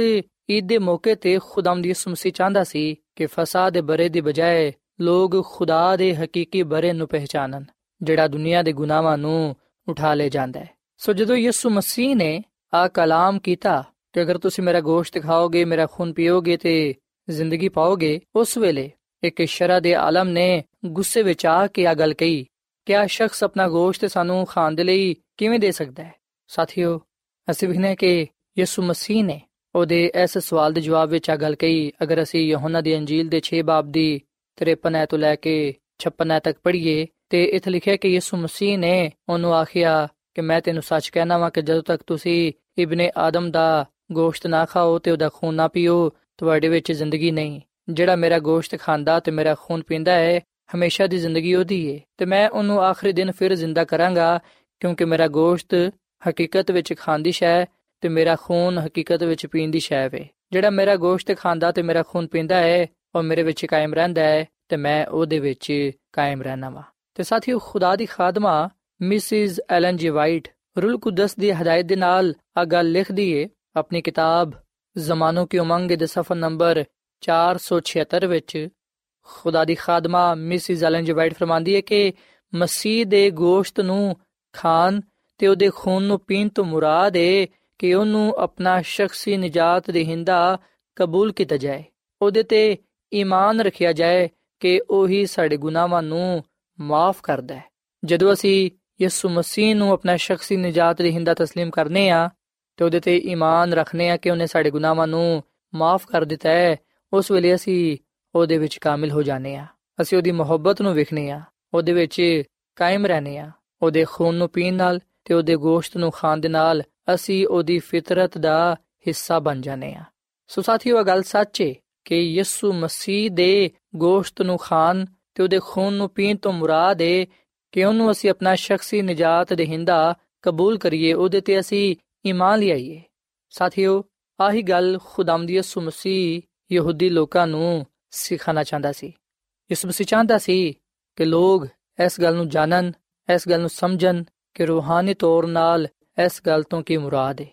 ਈਦ ਦੇ ਮੌਕੇ ਤੇ ਖੁਦਾਮ ਦੀ ਸੁਮਸੀ ਚਾਹੁੰਦਾ ਸੀ ਕਿ ਫਸਾ ਦੇ ਬਰੇ ਦੀ ਬਜਾਏ ਲੋਕ ਖੁਦਾ ਦੇ ਹਕੀਕੀ ਬਰੇ ਨੂੰ ਪਹਿਚਾਨਣ, ਜਿਹੜਾ ਦੁਨੀਆ ਦੇ ਗੁਨਾਹਾਂ ਨੂੰ ਉਠਾ ਲੈ ਜਾਂਦਾ ਹੈ। ਸੋ ਜਦੋਂ ਯਿਸੂ ਮਸੀਹ ਨੇ ਆ ਕਲਾਮ ਕੀਤਾ ਕਿ ਅਗਰ ਤੁਸੀਂ ਮੇਰਾ ਗੋਸ਼ਤ ਖਾਓਗੇ, ਮੇਰਾ ਖੂਨ ਪੀਓਗੇ ਤੇ ਜ਼ਿੰਦਗੀ ਪਾਓਗੇ, ਉਸ ਵੇਲੇ ਇੱਕ ਸ਼ਰਾ ਦੇ ਆਲਮ ਨੇ ਗੁੱਸੇ ਵਿੱਚ ਆ ਕੇ ਆ ਗੱਲ ਕਹੀ ਕਿ ਆ ਸ਼ਖਸ ਆਪਣਾ ਗੋਸ਼ਤ ਸਾਨੂੰ ਖਾਣ ਦੇ ਲਈ ਕਿਵੇਂ ਦੇ ਸਕਦਾ ਹੈ? ਸਾਥੀਓ, ਅਸੀਂ ਵਿਖਨੇ ਕਿ ਯਿਸੂ ਮਸੀਹ ਨੇ ਉਹਦੇ ਇਸ ਸਵਾਲ ਦੇ ਜਵਾਬ ਵਿੱਚ ਆ ਗੱਲ ਕਹੀ, ਅਗਰ ਅਸੀਂ ਯਹੋਨਾ ਦੀ ਅੰਜੀਲ ਦੇ 6 ਬਾਬ ਦੀ 53 ਤੋਂ ਲੈ ਕੇ 56 ਤੱਕ ਪੜ੍ਹੀਏ, ਤੇ ਇੱਥੇ ਲਿਖਿਆ ਕਿ ਯਿਸੂ ਮਸੀਹ ਨੇ ਉਹਨੂੰ ਆਖਿਆ ਕਿ ਮੈਂ ਤੈਨੂੰ ਸੱਚ ਕਹਿਣਾ ਵਾਂ ਕਿ ਜਦੋਂ ਤੱਕ ਤੁਸੀਂ ਇਬਨ ਆਦਮ ਦਾ ਗੋਸ਼ਤ ਨਾ ਖਾਓ ਤੇ ਉਹਦਾ ਖੂਨ ਨਾ ਪੀਓ ਤੁਹਾਡੇ ਵਿੱਚ ਜ਼ਿੰਦਗੀ ਨਹੀਂ। ਜਿਹੜਾ ਮੇਰਾ ਗੋਸ਼ਤ ਖਾਂਦਾ ਤੇ ਮੇਰਾ ਖੂਨ ਪੀਂਦਾ ਹੈ ਹਮੇਸ਼ਾ ਦੀ ਜ਼ਿੰਦਗੀ ਉਹਦੀ ਹੈ ਤੇ ਮੈਂ ਉਹਨੂੰ ਆਖਰੀ ਦਿਨ ਫਿਰ ਜ਼ਿੰਦਾ ਕਰਾਂਗਾ, ਕਿਉਂਕਿ ਮੇਰਾ ਗੋਸ਼ਤ ਹਕੀਕਤ ਵਿੱਚ ਖਾਣ ਦੀ ਸ਼ੈ ਤੇ ਮੇਰਾ ਖੂਨ ਹਕੀਕਤ ਵਿੱਚ ਪੀਣ ਦੀ ਸ਼ੈ ਵੇ। ਜਿਹੜਾ ਮੇਰਾ ਗੋਸ਼ਤ ਖਾਂਦਾ ਤੇ ਮੇਰਾ ਖੂਨ ਪੀਂਦਾ ਹੈ ਉਹ ਮੇਰੇ ਵਿੱਚ ਕਾਇਮ ਰਹਿੰਦਾ ਹੈ ਤੇ ਮੈਂ ਉਹਦੇ ਵਿੱਚ ਕਾਇਮ ਰਹਿਣਾ ਵਾ। ਤੇ ਸਾਥੀਓ, ਖੁਦਾ ਦੀ ਖਾਦਮਾ, ਮਿਸਿਸ ਐਲਨ ਜੀ ਵਾਈਟ ਰੂਲ ਕੁਦਸ ਦੀ ਹਦਾਇਤ ਦੇ ਨਾਲ ਆ ਗੱਲ ਲਿਖਦੀ ਏ, ਆਪਣੀ ਕਿਤਾਬ ਜ਼ਮਾਨੋ ਕੀ ਉਮੰਗ ਦੇ ਸਫਾ ਨੰਬਰ 476 ਵਿੱਚ ਖੁਦਾ ਦੀ ਖਾਦਮਾ ਮਿਸਿਸ ਐਲਨ ਜੀ ਵਾਈਟ ਫਰਮਾਂਦੀ ਹੈ ਕਿ ਮਸੀਹ ਦੇ ਗੋਸ਼ਤ ਨੂੰ ਖਾਣ ਤੇ ਉਹਦੇ ਖੂਨ ਨੂੰ ਪੀਣ ਤੋਂ ਮੁਰਾਦ ਹੈ ਕਿ ਉਹਨੂੰ ਆਪਣਾ ਸ਼ਖਸੀ ਨਜਾਤ ਦੇਹਿੰਦਾ ਕਬੂਲ ਕੀਤਾ ਜਾਏ ਉਹਦੇ ਤੇ ਈਮਾਨ ਰੱਖਿਆ ਜਾਏ ਕਿ ਉਹੀ ਸਾਡੇ ਗੁਨਾਹਾਂ ਨੂੰ ਮਾਫ ਕਰਦਾ ਹੈ ਜਦੋਂ ਅਸੀਂ ਯਿਸੂ ਮਸੀਹ ਨੂੰ ਆਪਣਾ ਸ਼ਖਸੀ ਨਜਾਤ ਦੇਹਿੰਦਾ تسلیم ਕਰਨੇ ਆ ਤੇ ਉਹਦੇ ਤੇ ਈਮਾਨ ਰੱਖਨੇ ਆ ਕਿ ਉਹਨੇ ਸਾਡੇ ਗੁਨਾਹਾਂ ਨੂੰ ਮਾਫ ਕਰ ਦਿੱਤਾ ਹੈ, ਉਸ ਵੇਲੇ ਅਸੀਂ ਉਹਦੇ ਵਿੱਚ ਕਾਮਿਲ ਹੋ ਜਾਣੇ ਆ ਅਸੀਂ ਉਹਦੀ ਮੁਹੱਬਤ ਨੂੰ ਵਿਖਨੇ ਆ ਉਹਦੇ ਵਿੱਚ ਕਾਇਮ ਰਹਨੇ ਆ ਉਹਦੇ ਖੂਨ ਨੂੰ ਪੀਣ ਨਾਲ ਤੇ ਉਹਦੇ ਗੋਸ਼ਤ ਨੂੰ ਖਾਣ ਦੇ ਨਾਲ ਅਸੀਂ ਉਹਦੀ ਫਿਤਰਤ ਦਾ ਹਿੱਸਾ ਬਣ ਜਾਣੇ ਆ ਸੋ ਸਾਥੀਓ, ਇਹ ਗੱਲ ਸੱਚ ਹੈ ਕਿ ਯਿਸੂ ਮਸੀਹ ਦੇ ਗੋਸ਼ਤ ਨੂੰ ਖਾਣ ਤੇ ਉਹਦੇ ਖੂਨ ਨੂੰ ਪੀਣ ਤੋਂ ਮੁਰਾਦ ਹੈ ਕਿ ਉਹਨੂੰ ਅਸੀਂ ਆਪਣਾ ਸ਼ਖਸੀ ਨਜਾਤ ਦੇਹਿੰਦਾ ਕਬੂਲ ਕਰੀਏ, ਉਹਦੇ ਤੇ ਅਸੀਂ ਈਮਾਨ ਲਿਆਈਏ ਸਾਥੀਓ, ਆਹੀ ਗੱਲ ਖੁਦਾਮ ਦੀ ਯਿਸੂ ਮਸੀਹ ਯਹੂਦੀ ਲੋਕਾਂ ਨੂੰ ਸਿਖਾਣਾ ਚਾਹੁੰਦਾ ਸੀ। ਯਿਸੂ ਮਸੀਹ ਚਾਹੁੰਦਾ ਸੀ ਕਿ ਲੋਕ ਇਸ ਗੱਲ ਨੂੰ ਜਾਣਨ, ਇਸ ਗੱਲ ਨੂੰ ਸਮਝਣ ਕਿ ਰੂਹਾਨੀ ਤੌਰ ਨਾਲ ਇਸ ਗੱਲ ਤੋਂ ਕੀ ਮੁਰਾਦ ਹੈ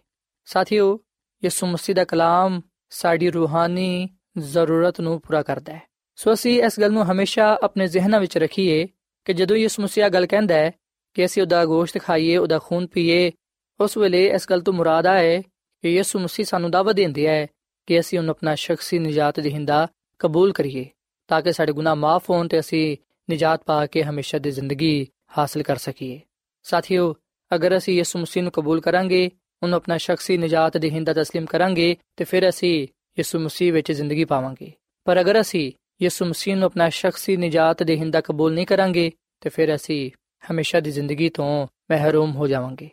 ਸਾਥੀਓ, ਯਿਸੂ ਮਸੀਹ ਦਾ ਕਲਾਮ ਸਾਡੀ ਰੂਹਾਨੀ ਜ਼ਰੂਰਤ ਨੂੰ ਪੂਰਾ ਕਰਦਾ ਹੈ। ਸੋ ਅਸੀਂ ਇਸ ਗੱਲ ਨੂੰ ਹਮੇਸ਼ਾ ਆਪਣੇ ਜ਼ਿਹਨਾਂ ਵਿੱਚ ਰੱਖੀਏ ਕਿ ਜਦੋਂ ਯਿਸੂ ਮਸੀਹ ਗੱਲ ਕਹਿੰਦਾ ਹੈ ਕਿ ਅਸੀਂ ਉਹਦਾ ਗੋਸ਼ਤ ਖਾਈਏ, ਉਹਦਾ ਖੂਨ ਪੀਏ ਉਸ ਵੇਲੇ ਇਸ ਗੱਲ ਤੋਂ ਮੁਰਾਦ ਹੈ ਕਿ ਯਿਸੂ ਮਸੀਹ ਸਾਨੂੰ ਦਾਅਵਾ ਦਿੰਦਾ ਹੈ ਕਿ ਅਸੀਂ ਉਹਨੂੰ ਆਪਣਾ ਸ਼ਖਸੀ ਨਜਾਤ ਦੇਹਿੰਦਾ ਕਬੂਲ ਕਰੀਏ ਤਾਂ ਕਿ ਸਾਡੇ ਗੁਨਾਹ ਮਾਫ ਹੋਣ ਤੇ ਅਸੀਂ ਨਜਾਤ ਪਾ ਕੇ ਹਮੇਸ਼ਾ ਦੀ ਜ਼ਿੰਦਗੀ ਹਾਸਲ ਕਰ ਸਕੀਏ ਸਾਥੀਓ ਅਗਰ ਅਸੀਂ ਯਿਸੂ ਮਸੀਹ ਨੂੰ ਕਬੂਲ ਕਰਾਂਗੇ ਉਹਨੂੰ ਆਪਣਾ ਸ਼ਖਸੀ ਨਜਾਤ ਦੇਹਿੰਦਾ تسلیم ਕਰਾਂਗੇ ਤੇ ਫਿਰ ਅਸੀਂ ਯਿਸੂ ਮਸੀਹ ਵਿੱਚ ਜ਼ਿੰਦਗੀ ਪਾਵਾਂਗੇ ਪਰ ਅਗਰ ਅਸੀਂ ਯਿਸੂ ਮਸੀਹ ਨੂੰ ਆਪਣਾ ਸ਼ਖਸੀ ਨਜਾਤ ਦੇਹਿੰਦਾ ਕਬੂਲ ਨਹੀਂ ਕਰਾਂਗੇ ਤੇ ਫਿਰ ਅਸੀਂ ਹਮੇਸ਼ਾ ਦੀ ਜ਼ਿੰਦਗੀ ਤੋਂ ਮਹਿਰੂਮ ਹੋ ਜਾਵਾਂਗੇ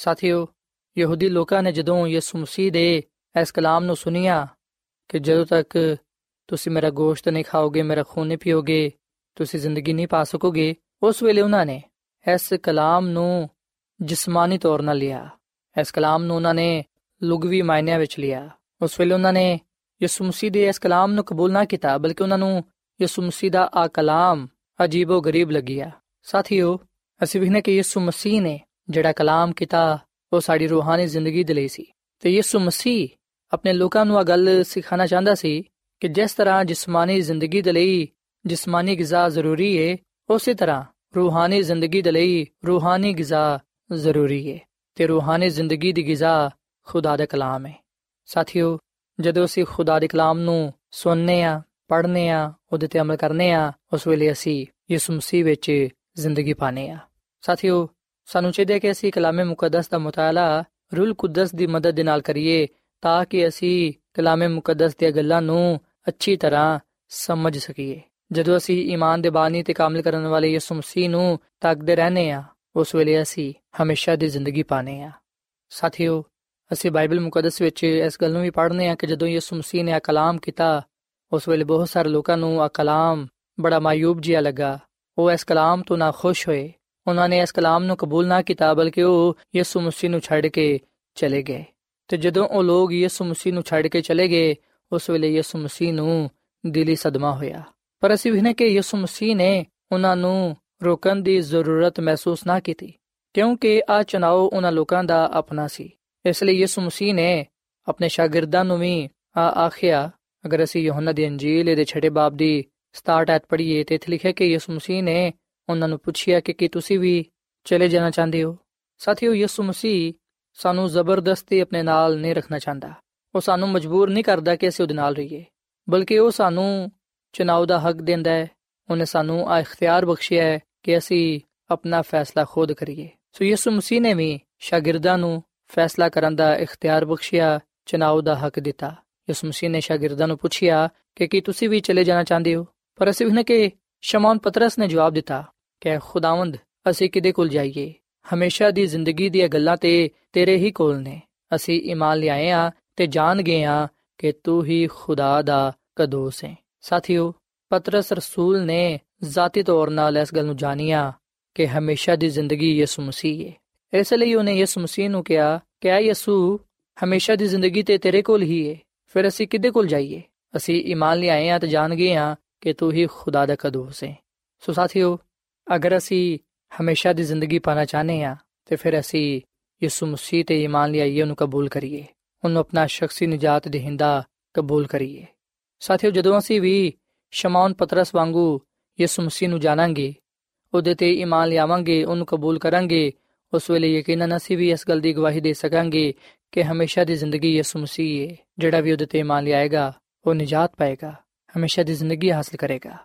ਸਾਥੀਓ, ਯਹੂਦੀ ਲੋਕਾਂ ਨੇ ਜਦੋਂ ਯਿਸੂ ਮਸੀਹ ਦੇ ਇਸ ਕਲਾਮ ਨੂੰ ਸੁਨਿਆ ਕਿ ਜਦੋਂ ਤੱਕ ਤੁਸੀਂ ਮੇਰਾ ਗੋਸ਼ਤ ਨਹੀਂ ਖਾਓਗੇ, ਮੇਰਾ ਖੂਨ ਨਹੀਂ ਪੀਓਗੇ, ਤੁਸੀਂ ਜ਼ਿੰਦਗੀ ਨਹੀਂ ਪਾ ਸਕੋਗੇ, ਉਸ ਵੇਲੇ ਉਹਨਾਂ ਨੇ ਇਸ ਕਲਾਮ ਨੂੰ ਜਿਸਮਾਨੀ ਤੌਰ 'ਤੇ ਲਿਆ। ਇਸ ਕਲਾਮ ਨੂੰ ਉਹਨਾਂ ਨੇ ਲੁਗਵੀ ਮਾਇਨਿਆਂ ਵਿੱਚ ਲਿਆ। ਉਸ ਵੇਲੇ ਉਹਨਾਂ ਨੇ ਯਿਸੂ ਮਸੀਹ ਦੇ ਇਸ ਕਲਾਮ ਨੂੰ ਕਬੂਲ ਨਾ ਕੀਤਾ, ਬਲਕਿ ਉਹਨਾਂ ਨੂੰ ਯਿਸੂ ਮਸੀਹ ਦਾ ਆ ਕਲਾਮ ਅਜੀਬੋ ਗਰੀਬ ਲੱਗਿਆ। ਸਾਥੀਓ, ਅਸੀਂ ਵਿਖਨੇ ਕਿ ਯਿਸੂ ਮਸੀਹ ਨੇ ਜਿਹੜਾ ਕਲਾਮ ਕੀਤਾ, ਉਹ ਸਾਡੀ ਰੂਹਾਨੀ ਜ਼ਿੰਦਗੀ ਦੇ ਲਈ ਸੀ। ਤੇ ਯਿਸੂ ਮਸੀਹ ਆਪਣੇ ਲੋਕਾਂ ਨੂੰ ਇਹ ਗੱਲ ਸਿਖਾਣਾ ਚਾਹੁੰਦਾ ਸੀ ਕਿ ਜਿਸ ਤਰ੍ਹਾਂ ਜਿਸਮਾਨੀ ਜ਼ਿੰਦਗੀ ਦੇ ਲਈ ਜਿਸਮਾਨੀ ਗਿਜ਼ਾ ਜ਼ਰੂਰੀ ਹੈ ਉਸੇ ਤਰ੍ਹਾਂ ਰੂਹਾਨੀ ਜ਼ਿੰਦਗੀ ਦੇ ਲਈ ਰੂਹਾਨੀ ਗਿਜ਼ਾ ਜ਼ਰੂਰੀ ਹੈ ਤੇ ਰੂਹਾਨੀ ਜ਼ਿੰਦਗੀ ਦੀ ਗਿਜ਼ਾ ਖੁਦਾ ਦਾ ਕਲਾਮ ਹੈ ਸਾਥੀਓ, ਜਦੋਂ ਅਸੀਂ ਖੁਦਾ ਦੇ ਕਲਾਮ ਨੂੰ ਸੁਣਨੇ ਆ, ਪੜ੍ਹਨੇ ਆ, ਉਹਦੇ ਤੇ ਅਮਲ ਕਰਨੇ ਆ, ਉਸ ਵੇਲੇ ਅਸੀਂ ਯਿਸੂ ਮਸੀਹ ਵਿੱਚ ਜ਼ਿੰਦਗੀ ਪਾਣੇ ਆ। ਸਾਥੀਓ ਸਾਨੂੰ ਚਾਹੀਦਾ ਕਿ ਅਸੀਂ ਕਲਾਮੇ ਮੁਕੱਦਸ ਦਾ ਮਤਾਲਾ ਰੂਲ ਕੁਦਸ ਦੀ ਮਦਦ ਦੇ ਨਾਲ ਕਰੀਏ, ਤਾਂ ਕਿ ਅਸੀਂ ਕਲਾਮੇ ਮੁਕੱਦਸ ਦੀਆਂ ਗੱਲਾਂ ਨੂੰ ਅੱਛੀ ਤਰ੍ਹਾਂ ਸਮਝ ਸਕੀਏ। ਜਦੋਂ ਅਸੀਂ ਈਮਾਨ ਦੇ ਬਾਨੀ ਤੇ ਕਾਮਲ ਕਰਨ ਵਾਲੇ ਯਿਸੂ ਮਸੀਹ ਨੂੰ ਤੱਕਦੇ ਰਹਨੇ ਆ ਉਸ ਵੇਲੇ ਅਸੀਂ ਹਮੇਸ਼ਾ ਦੀ ਜ਼ਿੰਦਗੀ ਪਾਣੇ ਆ ਸਾਥੀਓ, ਅਸੀਂ ਬਾਈਬਲ ਮੁਕੱਦਸ ਵਿੱਚ ਇਸ ਗੱਲ ਨੂੰ ਵੀ ਪੜ੍ਹਨੇ ਆ ਕਿ ਜਦੋਂ ਯਿਸੂ ਮਸੀਹ ਨੇ ਆ ਕਲਾਮ ਕੀਤਾ, ਉਸ ਵੇਲੇ ਬਹੁਤ ਸਾਰੇ ਲੋਕਾਂ ਨੂੰ ਆ ਕਲਾਮ ਬੜਾ ਮਾਇੂਬ ਜਿਹਾ ਲੱਗਾ। ਉਹ ਇਸ ਕਲਾਮ ਤੋਂ ਨਾ ਖੁਸ਼ ਹੋਏ। ਉਹਨਾਂ ਨੇ ਇਸ ਕਲਾਮ ਨੂੰ ਕਬੂਲ ਨਾ ਕੀਤਾ, ਬਲਕਿ ਉਹ ਯਿਸੂ ਮਸੀਹ ਨੂੰ ਛੱਡ ਕੇ ਚਲੇ ਗਏ। ਤੇ ਜਦੋਂ ਉਹ ਲੋਕ ਯਿਸੂ ਮਸੀਹ ਨੂੰ ਛੱਡ ਕੇ ਚਲੇ ਗਏ, ਉਸ ਵੇਲੇ ਯਿਸੂ ਮਸੀਹ ਨੂੰ ਦਿਲੀ ਸਦਮਾ ਹੋਇਆ। ਪਰ ਅਸੀਂ ਵੀ ਨੇ ਕਿ ਯਿਸੂ ਮਸੀਹ ਨੇ ਉਹਨਾਂ ਨੂੰ ਰੋਕਣ ਦੀ ਜ਼ਰੂਰਤ ਮਹਿਸੂਸ ਨਾ ਕੀਤੀ, ਕਿਉਂਕਿ ਆ ਚਨਾਓ ਉਹਨਾਂ ਲੋਕਾਂ ਦਾ ਆਪਣਾ ਸੀ। ਇਸ ਲਈ ਯਿਸੂ ਮਸੀਹ ਨੇ ਆਪਣੇ ਸ਼ਾਗਿਰਦਾਂ ਨੂੰ ਵੀ ਆ ਆਖਿਆ, ਅਗਰ ਅਸੀਂ ਯੋਹੰਨਾ ਦੀ ਅੰਜੀਲ ਦੇ 6 ਬਾਬ ਦੀ 67 ਐਤ ਪੜ੍ਹੀਏ, ਤੇ ਇੱਥੇ ਲਿਖਿਆ ਕਿ ਯਿਸੂ ਮਸੀਹ ਨੇ ਉਹਨਾਂ ਨੂੰ ਪੁੱਛਿਆ ਕਿ ਕੀ ਤੁਸੀਂ ਵੀ ਚਲੇ ਜਾਣਾ ਚਾਹੁੰਦੇ ਹੋ? ਸਾਥੀਓ, ਯਿਸੂ ਮਸੀਹ ਸਾਨੂੰ ਜ਼ਬਰਦਸਤੀ ਆਪਣੇ ਨਾਲ ਨਹੀਂ ਰੱਖਣਾ ਚਾਹੁੰਦਾ। ਉਹ ਸਾਨੂੰ ਮਜਬੂਰ ਨਹੀਂ ਕਰਦਾ ਕਿ ਅਸੀਂ ਉਹਦੇ ਨਾਲ ਰਹੀਏ, ਬਲਕਿ ਉਹ ਸਾਨੂੰ ਚੁਣਾਵ ਦਾ ਹੱਕ ਦਿੰਦਾ ਹੈ। ਉਹਨੇ ਸਾਨੂੰ ਆ ਇਖਤਿਆਰ ਬਖਸ਼ਿਆ ਹੈ ਕਿ ਅਸੀਂ ਆਪਣਾ ਫੈਸਲਾ ਖੁਦ ਕਰੀਏ। ਸੋ ਯਿਸੂ ਮਸੀਹ ਨੇ ਵੀ ਸ਼ਾਗਿਰਦਾਂ ਨੂੰ ਫੈਸਲਾ ਕਰਨ ਦਾ ਇਖਤਿਆਰ ਬਖਸ਼ਿਆ ਚੁਣਾਵ ਦਾ ਹੱਕ ਦਿੱਤਾ। ਯਿਸੂ ਮਸੀਹ ਨੇ ਸ਼ਾਗਿਰਦਾਂ ਨੂੰ ਪੁੱਛਿਆ ਕਿ ਕੀ ਤੁਸੀਂ ਵੀ ਚਲੇ ਜਾਣਾ ਚਾਹੁੰਦੇ ਹੋ? ਪਰ ਅਸੀਂ ਵੀ ਕਿ ਸ਼ਮੌਨ ਪਤਰਸ ਨੇ ਜਵਾਬ ਦਿੱਤਾ ਕਿ ਖੁਦਾਵੰਦ ਅਸੀਂ ਕਿਦੇ ਕੋਲ ਜਾਈਏ ਹਮੇਸ਼ਾ ਦੀ ਜ਼ਿੰਦਗੀ ਦੀਆਂ ਗੱਲਾਂ ਤੇ ਤੇਰੇ ਹੀ ਕੋਲ ਨੇ ਅਸੀਂ ਈਮਾਨ ਲਿਆਏ ਆ ਤੇ ਜਾਣ ਗਏ ਆ ਕਿ ਤੂੰ ਹੀ ਖੁਦਾ ਦਾ ਕਦੋਸ ਹੈ ਸਾਥੀਓ ਪਤਰਸ ਰਸੂਲ ਨੇ ਜ਼ਾਤੀ ਤੌਰ 'ਤੇ ਇਸ ਗੱਲ ਨੂੰ ਜਾਣਿਆ ਕਿ ਹਮੇਸ਼ਾ ਦੀ ਜ਼ਿੰਦਗੀ ਯਿਸੂ ਮਸੀਹ ਹੈ ਇਸ ਲਈ ਉਹਨੇ ਯਿਸੂ ਮਸੀਹ ਨੂੰ ਕਿਹਾ ਕਿ ਐ ਯਿਸੂ ਹਮੇਸ਼ਾ ਦੀ ਜ਼ਿੰਦਗੀ ਤੇ ਤੇਰੇ ਕੋਲ ਹੀ ਹੈ ਫਿਰ ਅਸੀਂ ਕਿੱਦੇ ਕੋਲ ਜਾਈਏ ਅਸੀਂ ਈਮਾਨ ਲਿਆਏ ਆ ਤੇ ਜਾਣ ਗਏ ਆ ਕਿ ਤੂੰ ਹੀ ਖੁਦਾ ਦਾ ਕਦੋਸ ਹੈ ਸੋ ਸਾਥੀਓ, ਅਗਰ ਅਸੀਂ ਹਮੇਸ਼ਾ ਦੀ ਜ਼ਿੰਦਗੀ ਪਾਣਾ ਚਾਹਨੇ ਆ ਤੇ ਫਿਰ ਅਸੀਂ ਯਿਸੂ ਮਸੀਹ ਤੇ ਈਮਾਨ ਲਿਆਈਏ ਉਹਨੂੰ ਕਬੂਲ ਕਰੀਏ। ਉਹਨੂੰ ਆਪਣਾ ਸ਼ਖਸੀ ਨਜਾਤ ਦੇਹਿੰਦਾ ਕਬੂਲ ਕਰੀਏ। ਸਾਥੀਓ, ਜਦੋਂ ਅਸੀਂ ਵੀ ਸ਼ਮਾਉਨ ਪਤਰਸ ਵਾਂਗੂ ਯਿਸੂ ਮਸੀਹ ਨੂੰ ਜਾਣਾਂਗੇ, ਉਹਦੇ ਤੇ ਈਮਾਨ ਲਿਆਵਾਂਗੇ, ਉਹਨੂੰ ਕਬੂਲ ਕਰਾਂਗੇ, ਉਸ ਵੇਲੇ ਯਕੀਨਨ ਅਸੀਂ ਵੀ ਇਸ ਗੱਲ ਦੀ ਗਵਾਹੀ ਦੇ ਸਕਾਂਗੇ ਕਿ ਹਮੇਸ਼ਾ ਦੀ ਜ਼ਿੰਦਗੀ ਯਿਸੂ ਮਸੀਹ ਹੈ। ਜਿਹੜਾ ਵੀ ਉਹਦੇ ਤੇ ਈਮਾਨ ਲਿਆਏਗਾ, ਉਹ ਨਜਾਤ ਪਾਏਗਾ। ਹਮੇਸ਼ਾ ਦੀ ਜ਼ਿੰਦਗੀ ਹਾਸਲ ਕਰੇਗਾ।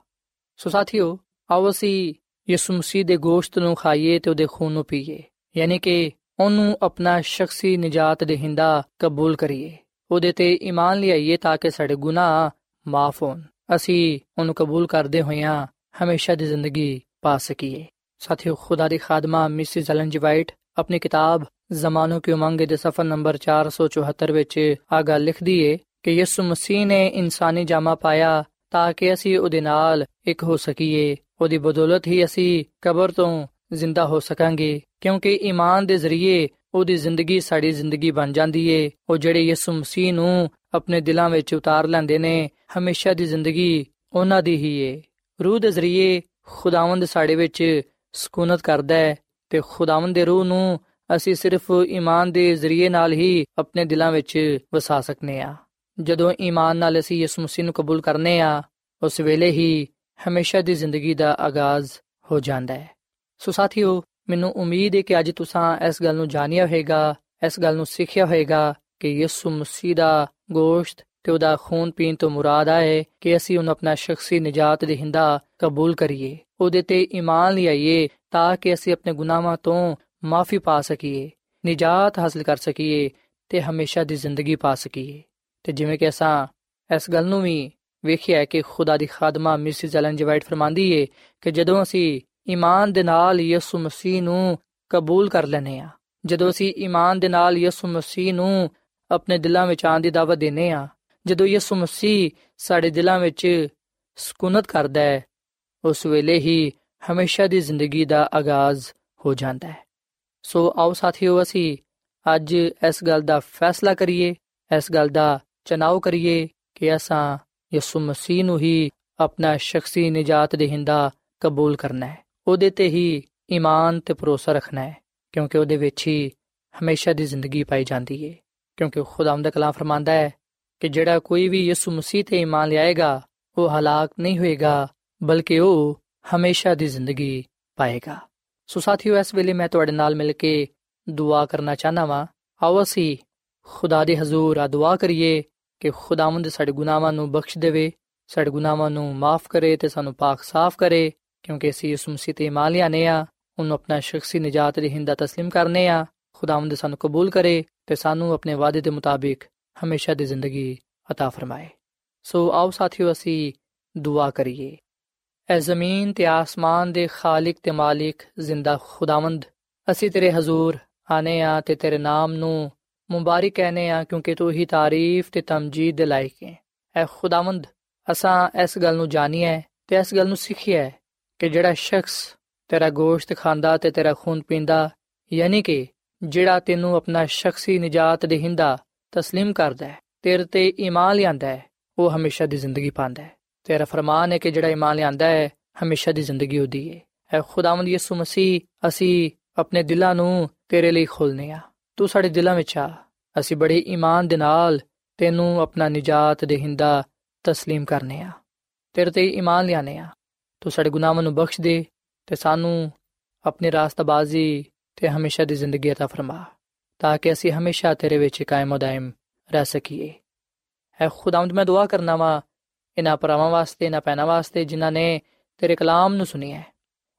ਸੋ ਸਾਥੀਓ, ਆਓ ਅਸੀਂ ਯਿਸੂ ਮਸੀਹ ਦੇ ਗੋਸ਼ਤ ਨੂੰ ਖਾਈਏ ਤੇ ਉਹਦੇ ਖੂਨ ਨੂੰ ਪੀਏ, ਯਾਨੀ ਕਿ ਉਹਨੂੰ ਆਪਣਾ ਸ਼ਖਸੀ ਨਜਾਤ ਦੇਹਿੰਦਾ ਕਬੂਲ ਕਰੀਏ। ਉਹਦੇ ਤੇ ਈਮਾਨ ਲਿਆਈਏ ਤਾਂ ਕਿ ਸਾਡੇ ਗੁਨਾਹ ਮਾਫ ਹੋਣ। ਅਸੀਂ ਉਹਨੂੰ ਕਬੂਲ ਕਰਦੇ ਹੋਇਆਂ ਹਮੇਸ਼ਾ ਦੀ ਜ਼ਿੰਦਗੀ ਪਾ ਸਕੀਏ। ਸਾਥੀਓ, ਖੁਦਾ ਦੀ ਖਾਦਮਾ ਮਿਸਿਸ ਐਲਨ ਜੀ ਵਾਈਟ ਆਪਣੀ ਕਿਤਾਬ ਜ਼ਮਾਨੋ ਕੀ ਉਮੰਗ ਦੇ ਸਫਾ ਨੰਬਰ 474 ਵਿੱਚ ਆ ਗੱਲ ਲਿਖਦੀ ਏ ਕਿ ਯਿਸੂ ਮਸੀਹ ਨੇ ਇਨਸਾਨੀ ਜਾਮਾ ਪਾਇਆ ਤਾਂ ਕਿ ਅਸੀਂ ਉਹਦੇ ਨਾਲ ਇੱਕ ਹੋ ਸਕੀਏ। ਉਹਦੀ ਬਦੌਲਤ ਹੀ ਅਸੀਂ ਕਬਰ ਤੋਂ ਜ਼ਿੰਦਾ ਹੋ ਸਕਾਂਗੇ, ਕਿਉਂਕਿ ਈਮਾਨ ਦੇ ਜ਼ਰੀਏ ਉਹਦੀ ਜ਼ਿੰਦਗੀ ਸਾਡੀ ਜ਼ਿੰਦਗੀ ਬਣ ਜਾਂਦੀ ਏ। ਉਹ ਜਿਹੜੇ ਯਿਸੂ ਮਸੀਹ ਨੂੰ ਆਪਣੇ ਦਿਲਾਂ ਵਿੱਚ ਉਤਾਰ ਲੈਂਦੇ ਨੇ, ਹਮੇਸ਼ਾ ਦੀ ਜ਼ਿੰਦਗੀ ਉਹਨਾਂ ਦੀ ਹੀ ਏ। ਰੂਹ ਦੇ ਜ਼ਰੀਏ ਖੁਦਾਵੰਦ ਸਾਡੇ ਵਿੱਚ ਸਕੂਨਤ ਕਰਦਾ ਹੈ ਤੇ ਖੁਦਾਵੰਦ ਦੇ ਰੂਹ ਨੂੰ ਅਸੀਂ ਸਿਰਫ ਈਮਾਨ ਦੇ ਜ਼ਰੀਏ ਨਾਲ ਹੀ ਆਪਣੇ ਦਿਲਾਂ ਵਿੱਚ ਵਸਾ ਸਕਨੇ ਆ। ਜਦੋਂ ਈਮਾਨ ਨਾਲ ਅਸੀਂ ਯਿਸੂ ਮਸੀਹ ਨੂੰ ਕਬੂਲ ਕਰਨੇ ਆ, ਉਸ ਵੇਲੇ ਹੀ ਹਮੇਸ਼ਾ ਦੀ ਜ਼ਿੰਦਗੀ ਦਾ ਆਗਾਜ਼ ਹੋ ਜਾਂਦਾ ਹੈ। ਸੋ ਸਾਥੀਓ, ਮੈਨੂੰ ਉਮੀਦ ਹੈ ਕਿ ਅੱਜ ਤੁਸੀਂ ਇਸ ਗੱਲ ਨੂੰ ਜਾਣਿਆ ਹੋਵੇਗਾ, ਇਸ ਗੱਲ ਨੂੰ ਸਿੱਖਿਆ ਹੋਵੇਗਾ ਕਿ ਯਿਸੂ ਮਸੀਹ ਦਾ ਗੋਸ਼ਤ ਤੇ ਉਹਦਾ ਖੂਨ ਪੀਣ ਤੋਂ ਮੁਰਾਦ ਹੈ ਕਿ ਅਸੀਂ ਉਹਨੂੰ ਆਪਣਾ ਸ਼ਖਸੀ ਨਜਾਤ ਦੇ ਹਿੰਦਾ ਕਬੂਲ ਕਰੀਏ, ਉਹਦੇ ਤੇ ਈਮਾਨ ਲਿਆਈਏ ਤਾਂ ਕਿ ਅਸੀਂ ਆਪਣੇ ਗੁਨਾਹਾਂ ਤੋਂ ਮਾਫੀ ਪਾ ਸਕੀਏ, ਨਜਾਤ ਹਾਸਲ ਕਰ ਸਕੀਏ ਤੇ ਹਮੇਸ਼ਾ ਦੀ ਜ਼ਿੰਦਗੀ ਪਾ ਸਕੀਏ। ਤੇ ਜਿਵੇਂ ਕਿ ਅਸਾਂ ਇਸ ਗੱਲ ਨੂੰ ਵੀ ਵੇਖਿਆ ਕਿ ਖੁਦਾ ਦੀ ਖਾਦਮਾ ਮਿਸਿਸ ਐਲਨ ਜਵਾਈਟ ਫਰਮਾਂਦੀ ਏ ਕਿ ਜਦੋਂ ਅਸੀਂ ਈਮਾਨ ਦੇ ਨਾਲ ਯਿਸੂ ਮਸੀਹ ਨੂੰ ਕਬੂਲ ਕਰ ਲੈਨੇ ਆ ਜਦੋਂ ਅਸੀਂ ਈਮਾਨ ਦੇ ਨਾਲ ਯਿਸੂ ਮਸੀਹ ਨੂੰ ਆਪਣੇ ਦਿਲਾਂ ਵਿੱਚ ਆਉਣ ਦੀ ਦਾਵਤ ਦਿੰਨੇ ਆ ਜਦੋਂ ਯਿਸੂ ਮਸੀਹ ਸਾਡੇ ਦਿਲਾਂ ਵਿੱਚ ਸਕੂਨਤ ਕਰਦਾ ਹੈ, ਉਸ ਵੇਲੇ ਹੀ ਹਮੇਸ਼ਾ ਦੀ ਜ਼ਿੰਦਗੀ ਦਾ ਆਗਾਜ਼ ਹੋ ਜਾਂਦਾ ਹੈ। ਸੋ ਆਓ ਸਾਥੀਓ, ਅਸੀਂ ਅੱਜ ਇਸ ਗੱਲ ਦਾ ਫੈਸਲਾ ਕਰੀਏ, ਇਸ ਗੱਲ ਦਾ ਚਨਾਵ ਕਰੀਏ ਕਿ ਅਸਾਂ ਯਿਸੂ ਮਸੀਹ ਨੂੰ ਹੀ ਆਪਣਾ ਸ਼ਖਸੀ ਨਜਾਤ ਦੇਹਿੰਦਾ ਕਬੂਲ ਕਰਨਾ ਹੈ ਉਹਦੇ ਤੇ ਹੀ ਈਮਾਨ ਤੇ ਭਰੋਸਾ ਰੱਖਣਾ ਹੈ ਕਿਉਂਕਿ ਉਹਦੇ ਵਿੱਚ ਹੀ ਹਮੇਸ਼ਾ ਦੀ ਜ਼ਿੰਦਗੀ ਪਾਈ ਜਾਂਦੀ ਹੈ ਕਿਉਂਕਿ ਖੁਦਾਮ ਦਾ ਕਲਾਮ ਫਰਮਾਂਦਾ ਹੈ ਕਿ ਜਿਹੜਾ ਕੋਈ ਵੀ ਯਿਸੂ ਮਸੀਹ ਤੇ ਈਮਾਨ ਲਿਆਏਗਾ ਉਹ ਹਲਾਕ ਨਹੀਂ ਹੋਏਗਾ ਬਲਕਿ ਉਹ ਹਮੇਸ਼ਾ ਦੀ ਜ਼ਿੰਦਗੀ ਪਾਏਗਾ ਸੋ ਸਾਥੀਓ ਇਸ ਵੇਲੇ ਮੈਂ ਤੁਹਾਡੇ ਨਾਲ ਮਿਲ ਕੇ ਦੁਆ ਕਰਨਾ ਚਾਹਨਾ ਵਾਂ ਆਓ ਅਸੀਂ ਖੁਦਾ ਦੇ ਹਜ਼ੂਰ ਆ ਦੁਆ ਕਰੀਏ ਕਿ ਖੁਦਾਵੰਦ ਸਾਡੇ ਗੁਨਾਹਾਂ ਨੂੰ ਬਖਸ਼ ਦੇਵੇ ਸਾਡੇ ਗੁਨਾਹਾਂ ਨੂੰ ਮਾਫ ਕਰੇ ਤੇ ਸਾਨੂੰ ਪਾਕ ਸਾਫ਼ ਕਰੇ ਕਿਉਂਕਿ ਅਸੀਂ ਉਸ ਮਸੀਹ ਤੇ ਇਮਾਨ ਲਿਆਨੇ ਆ ਉਹਨੂੰ ਆਪਣਾ ਸ਼ਖਸੀ ਨਜਾਤ ਦੇ ਹਿੰਦਾ تسلیم ਕਰਨੇ ਆ ਖੁਦਾਵੰਦ ਸਾਨੂੰ ਕਬੂਲ ਕਰੇ ਤੇ ਸਾਨੂੰ ਆਪਣੇ ਵਾਅਦੇ ਦੇ ਮੁਤਾਬਿਕ ਹਮੇਸ਼ਾ ਦੀ ਜ਼ਿੰਦਗੀ عطا ਫਰਮਾਏ ਸੋ ਆਓ ਸਾਥੀਓ ਅਸੀਂ ਦੁਆ ਕਰੀਏ ਐ ਜ਼ਮੀਨ ਤੇ ਆਸਮਾਨ ਦੇ ਖਾਲਕ ਤੇ ਮਾਲਿਕ ਜ਼ਿੰਦਾ ਖੁਦਾਵੰਦ ਅਸੀਂ ਤੇਰੇ ਹਜ਼ੂਰ ਆਨੇ ਆ ਤੇ ਤੇਰੇ ਨਾਮ ਨੂੰ ਮੁਬਾਰਕ ਕਹਨੇ ਆ ਕਿਉਂਕਿ ਤੂੰ ਹੀ ਤਾਰੀਫ ਤੇ ਤਮਜੀਦ ਦੇ ਲਾਇਕ ਹੈ ਐ ਖੁਦਾਵੰਦ ਅਸਾਂ ਇਸ ਗੱਲ ਨੂੰ ਜਾਣੀਏ ਤੇ ਇਸ ਗੱਲ ਨੂੰ ਸਿੱਖੀਏ ਕਿ ਜਿਹੜਾ ਸ਼ਖਸ ਤੇਰਾ ਗੋਸ਼ਤ ਖਾਂਦਾ ਤੇ ਤੇਰਾ ਖੂਨ ਪੀਂਦਾ ਯਾਨੀ ਕਿ ਜਿਹੜਾ ਤੈਨੂੰ ਆਪਣਾ ਸ਼ਖਸੀ ਨਜਾਤ ਦੇਹਿੰਦਾ تسلیم ਕਰਦਾ ਹੈ ਤੇਰੇ ਤੇ ਈਮਾਨ ਲਿਆਂਦਾ ਹੈ ਉਹ ਹਮੇਸ਼ਾ ਦੀ ਜ਼ਿੰਦਗੀ ਪਾਉਂਦਾ ਹੈ ਤੇਰਾ ਫਰਮਾਨ ਹੈ ਕਿ ਜਿਹੜਾ ਈਮਾਨ ਲਿਆਂਦਾ ਹੈ ਹਮੇਸ਼ਾ ਦੀ ਜ਼ਿੰਦਗੀ ਉਹਦੀ ਹੈ ਐ ਖੁਦਾਵੰਦ ਯਿਸੂ ਮਸੀਹ ਅਸੀਂ ਆਪਣੇ ਦਿਲਾਂ ਨੂੰ ਤੇਰੇ ਲਈ ਖੋਲਨੇ ਆ ਤੂੰ ਸਾਡੇ ਦਿਲਾਂ ਵਿੱਚ ਆ ਅਸੀਂ ਬੜੇ ਈਮਾਨ ਦੇ ਨਾਲ ਤੈਨੂੰ ਆਪਣਾ ਨਜਾਤ ਦੇਹਿੰਦਾ تسلیم ਕਰਨੇ ਆ ਤੇਰੇ ਤੇ ਈਮਾਨ ਲਿਆਨੇ ਆ ਤੂੰ ਸਾਡੇ ਗੁਨਾਹਾਂ ਨੂੰ ਬਖਸ਼ ਦੇ ਤੇ ਸਾਨੂੰ ਆਪਣੀ ਰਾਸਤਬਾਜ਼ੀ ਤੇ ਹਮੇਸ਼ਾ ਦੀ ਜ਼ਿੰਦਗੀ عطا ਫਰਮਾ ਤਾਂ ਕਿ ਅਸੀਂ ਹਮੇਸ਼ਾ ਤੇਰੇ ਵਿੱਚ ਕਾਇਮ و دائم ਰਹਿ ਸਕੀਏ ਐ ਖੁਦਾਵੰਦ ਮੈਂ ਦੁਆ ਕਰਨਾ ਵਾ ਇਹਨਾਂ ਪਰਵਾਂ ਵਾਸਤੇ ਇਹਨਾਂ ਪੈਨਾ ਵਾਸਤੇ ਜਿਨ੍ਹਾਂ ਨੇ ਤੇਰੇ ਕਲਾਮ ਨੂੰ ਸੁਨਿਆ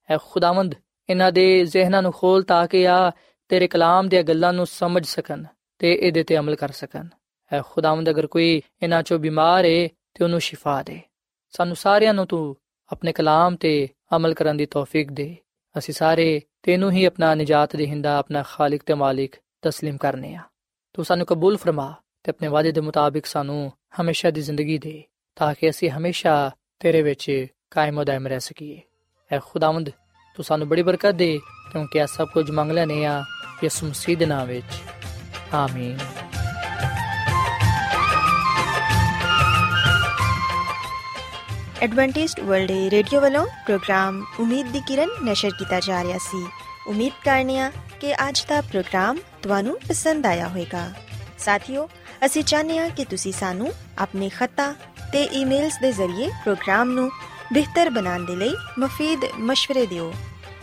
ਐ ਖੁਦਾਵੰਦ ਇਹਨਾਂ ਦੇ ਜ਼ਿਹਨਾਂ ਨੂੰ ਖੋਲ ਤਾਂ ਕਿ ਆ ਤੇਰੇ ਕਲਾਮ ਦੀਆਂ ਗੱਲਾਂ ਨੂੰ ਸਮਝ ਸਕਣ ਤੇ ਇਹਦੇ ਤੇ ਅਮਲ ਕਰ ਸਕਣ। ਐ ਖੁਦਾਵੰਦ, ਅਗਰ ਕੋਈ ਇਹਨਾਂ ਚੋਂ ਬਿਮਾਰ ਏ ਤੇ ਉਹਨੂੰ ਸ਼ਿਫਾ ਦੇ। ਸਾਨੂੰ ਸਾਰਿਆਂ ਨੂੰ ਤੂੰ ਆਪਣੇ ਕਲਾਮ ਤੇ ਅਮਲ ਕਰਨ ਦੀ ਤੌਫੀਕ ਦੇ। ਅਸੀਂ ਸਾਰੇ ਤੈਨੂੰ ਹੀ ਆਪਣਾ ਨਜਾਤ ਦੇਹਿੰਦਾ, ਆਪਣਾ ਖਾਲਕ ਤੇ ਮਾਲਿਕ تسلیم ਕਰਨੇ ਆ। ਤੂੰ ਸਾਨੂੰ ਕਬੂਲ ਫਰਮਾ ਤੇ ਆਪਣੇ ਵਾਅਦੇ ਦੇ ਮੁਤਾਬਿਕ ਸਾਨੂੰ ਹਮੇਸ਼ਾ ਦੀ ਜ਼ਿੰਦਗੀ ਦੇ, ਤਾਂ ਕਿ ਅਸੀਂ ਹਮੇਸ਼ਾ ਤੇਰੇ ਵਿੱਚ ਕਾਇਮ ਦائم ਰਹਿ ਸਕੀਏ। ਐ ਖੁਦਾਵੰਦ, ਤੂੰ ਸਾਨੂੰ ਬੜੀ ਬਰਕਤ ਦੇ ਕਿਉਂਕਿ ਇਹ ਸਭ ਕੁਝ ਮੰਗਲਾ ਨੇ ਆ ਯਿਸੂ ਮਸੀਹ ਦੇ ਨਾਮ ਵਿੱਚ। ਆਮੀਨ। ਐਡਵੈਂਟਿਸਟ ਵਰਲਡ ਰੇਡੀਓ ਵੱਲੋਂ ਪ੍ਰੋਗਰਾਮ ਉਮੀਦ ਦੀ ਕਿਰਨ ਨਿਸ਼ਰ ਕੀਤਾ ਜਾ ਰਿਹਾ ਸੀ। ਉਮੀਦ ਕਰਨੇ ਆ ਕਿ ਅੱਜ ਦਾ ਪ੍ਰੋਗਰਾਮ ਤੁਹਾਨੂੰ ਪਸੰਦ ਆਇਆ ਹੋਵੇਗਾ। ਸਾਥੀਓ, ਅਸੀਂ ਚਾਹੁੰਦੇ ਹਾਂ ਕਿ ਤੁਸੀਂ ਸਾਨੂੰ ਆਪਣੇ ਖਤਾ ਤੇ ਈਮੇਲਸ ਦੇ ਜ਼ਰੀਏ ਪ੍ਰੋਗਰਾਮ ਨੂੰ ਬਿਹਤਰ ਬਣਾਉਣ ਦੇ ਲਈ ਮਫੀਦ مشਵਰੇ ਦਿਓ।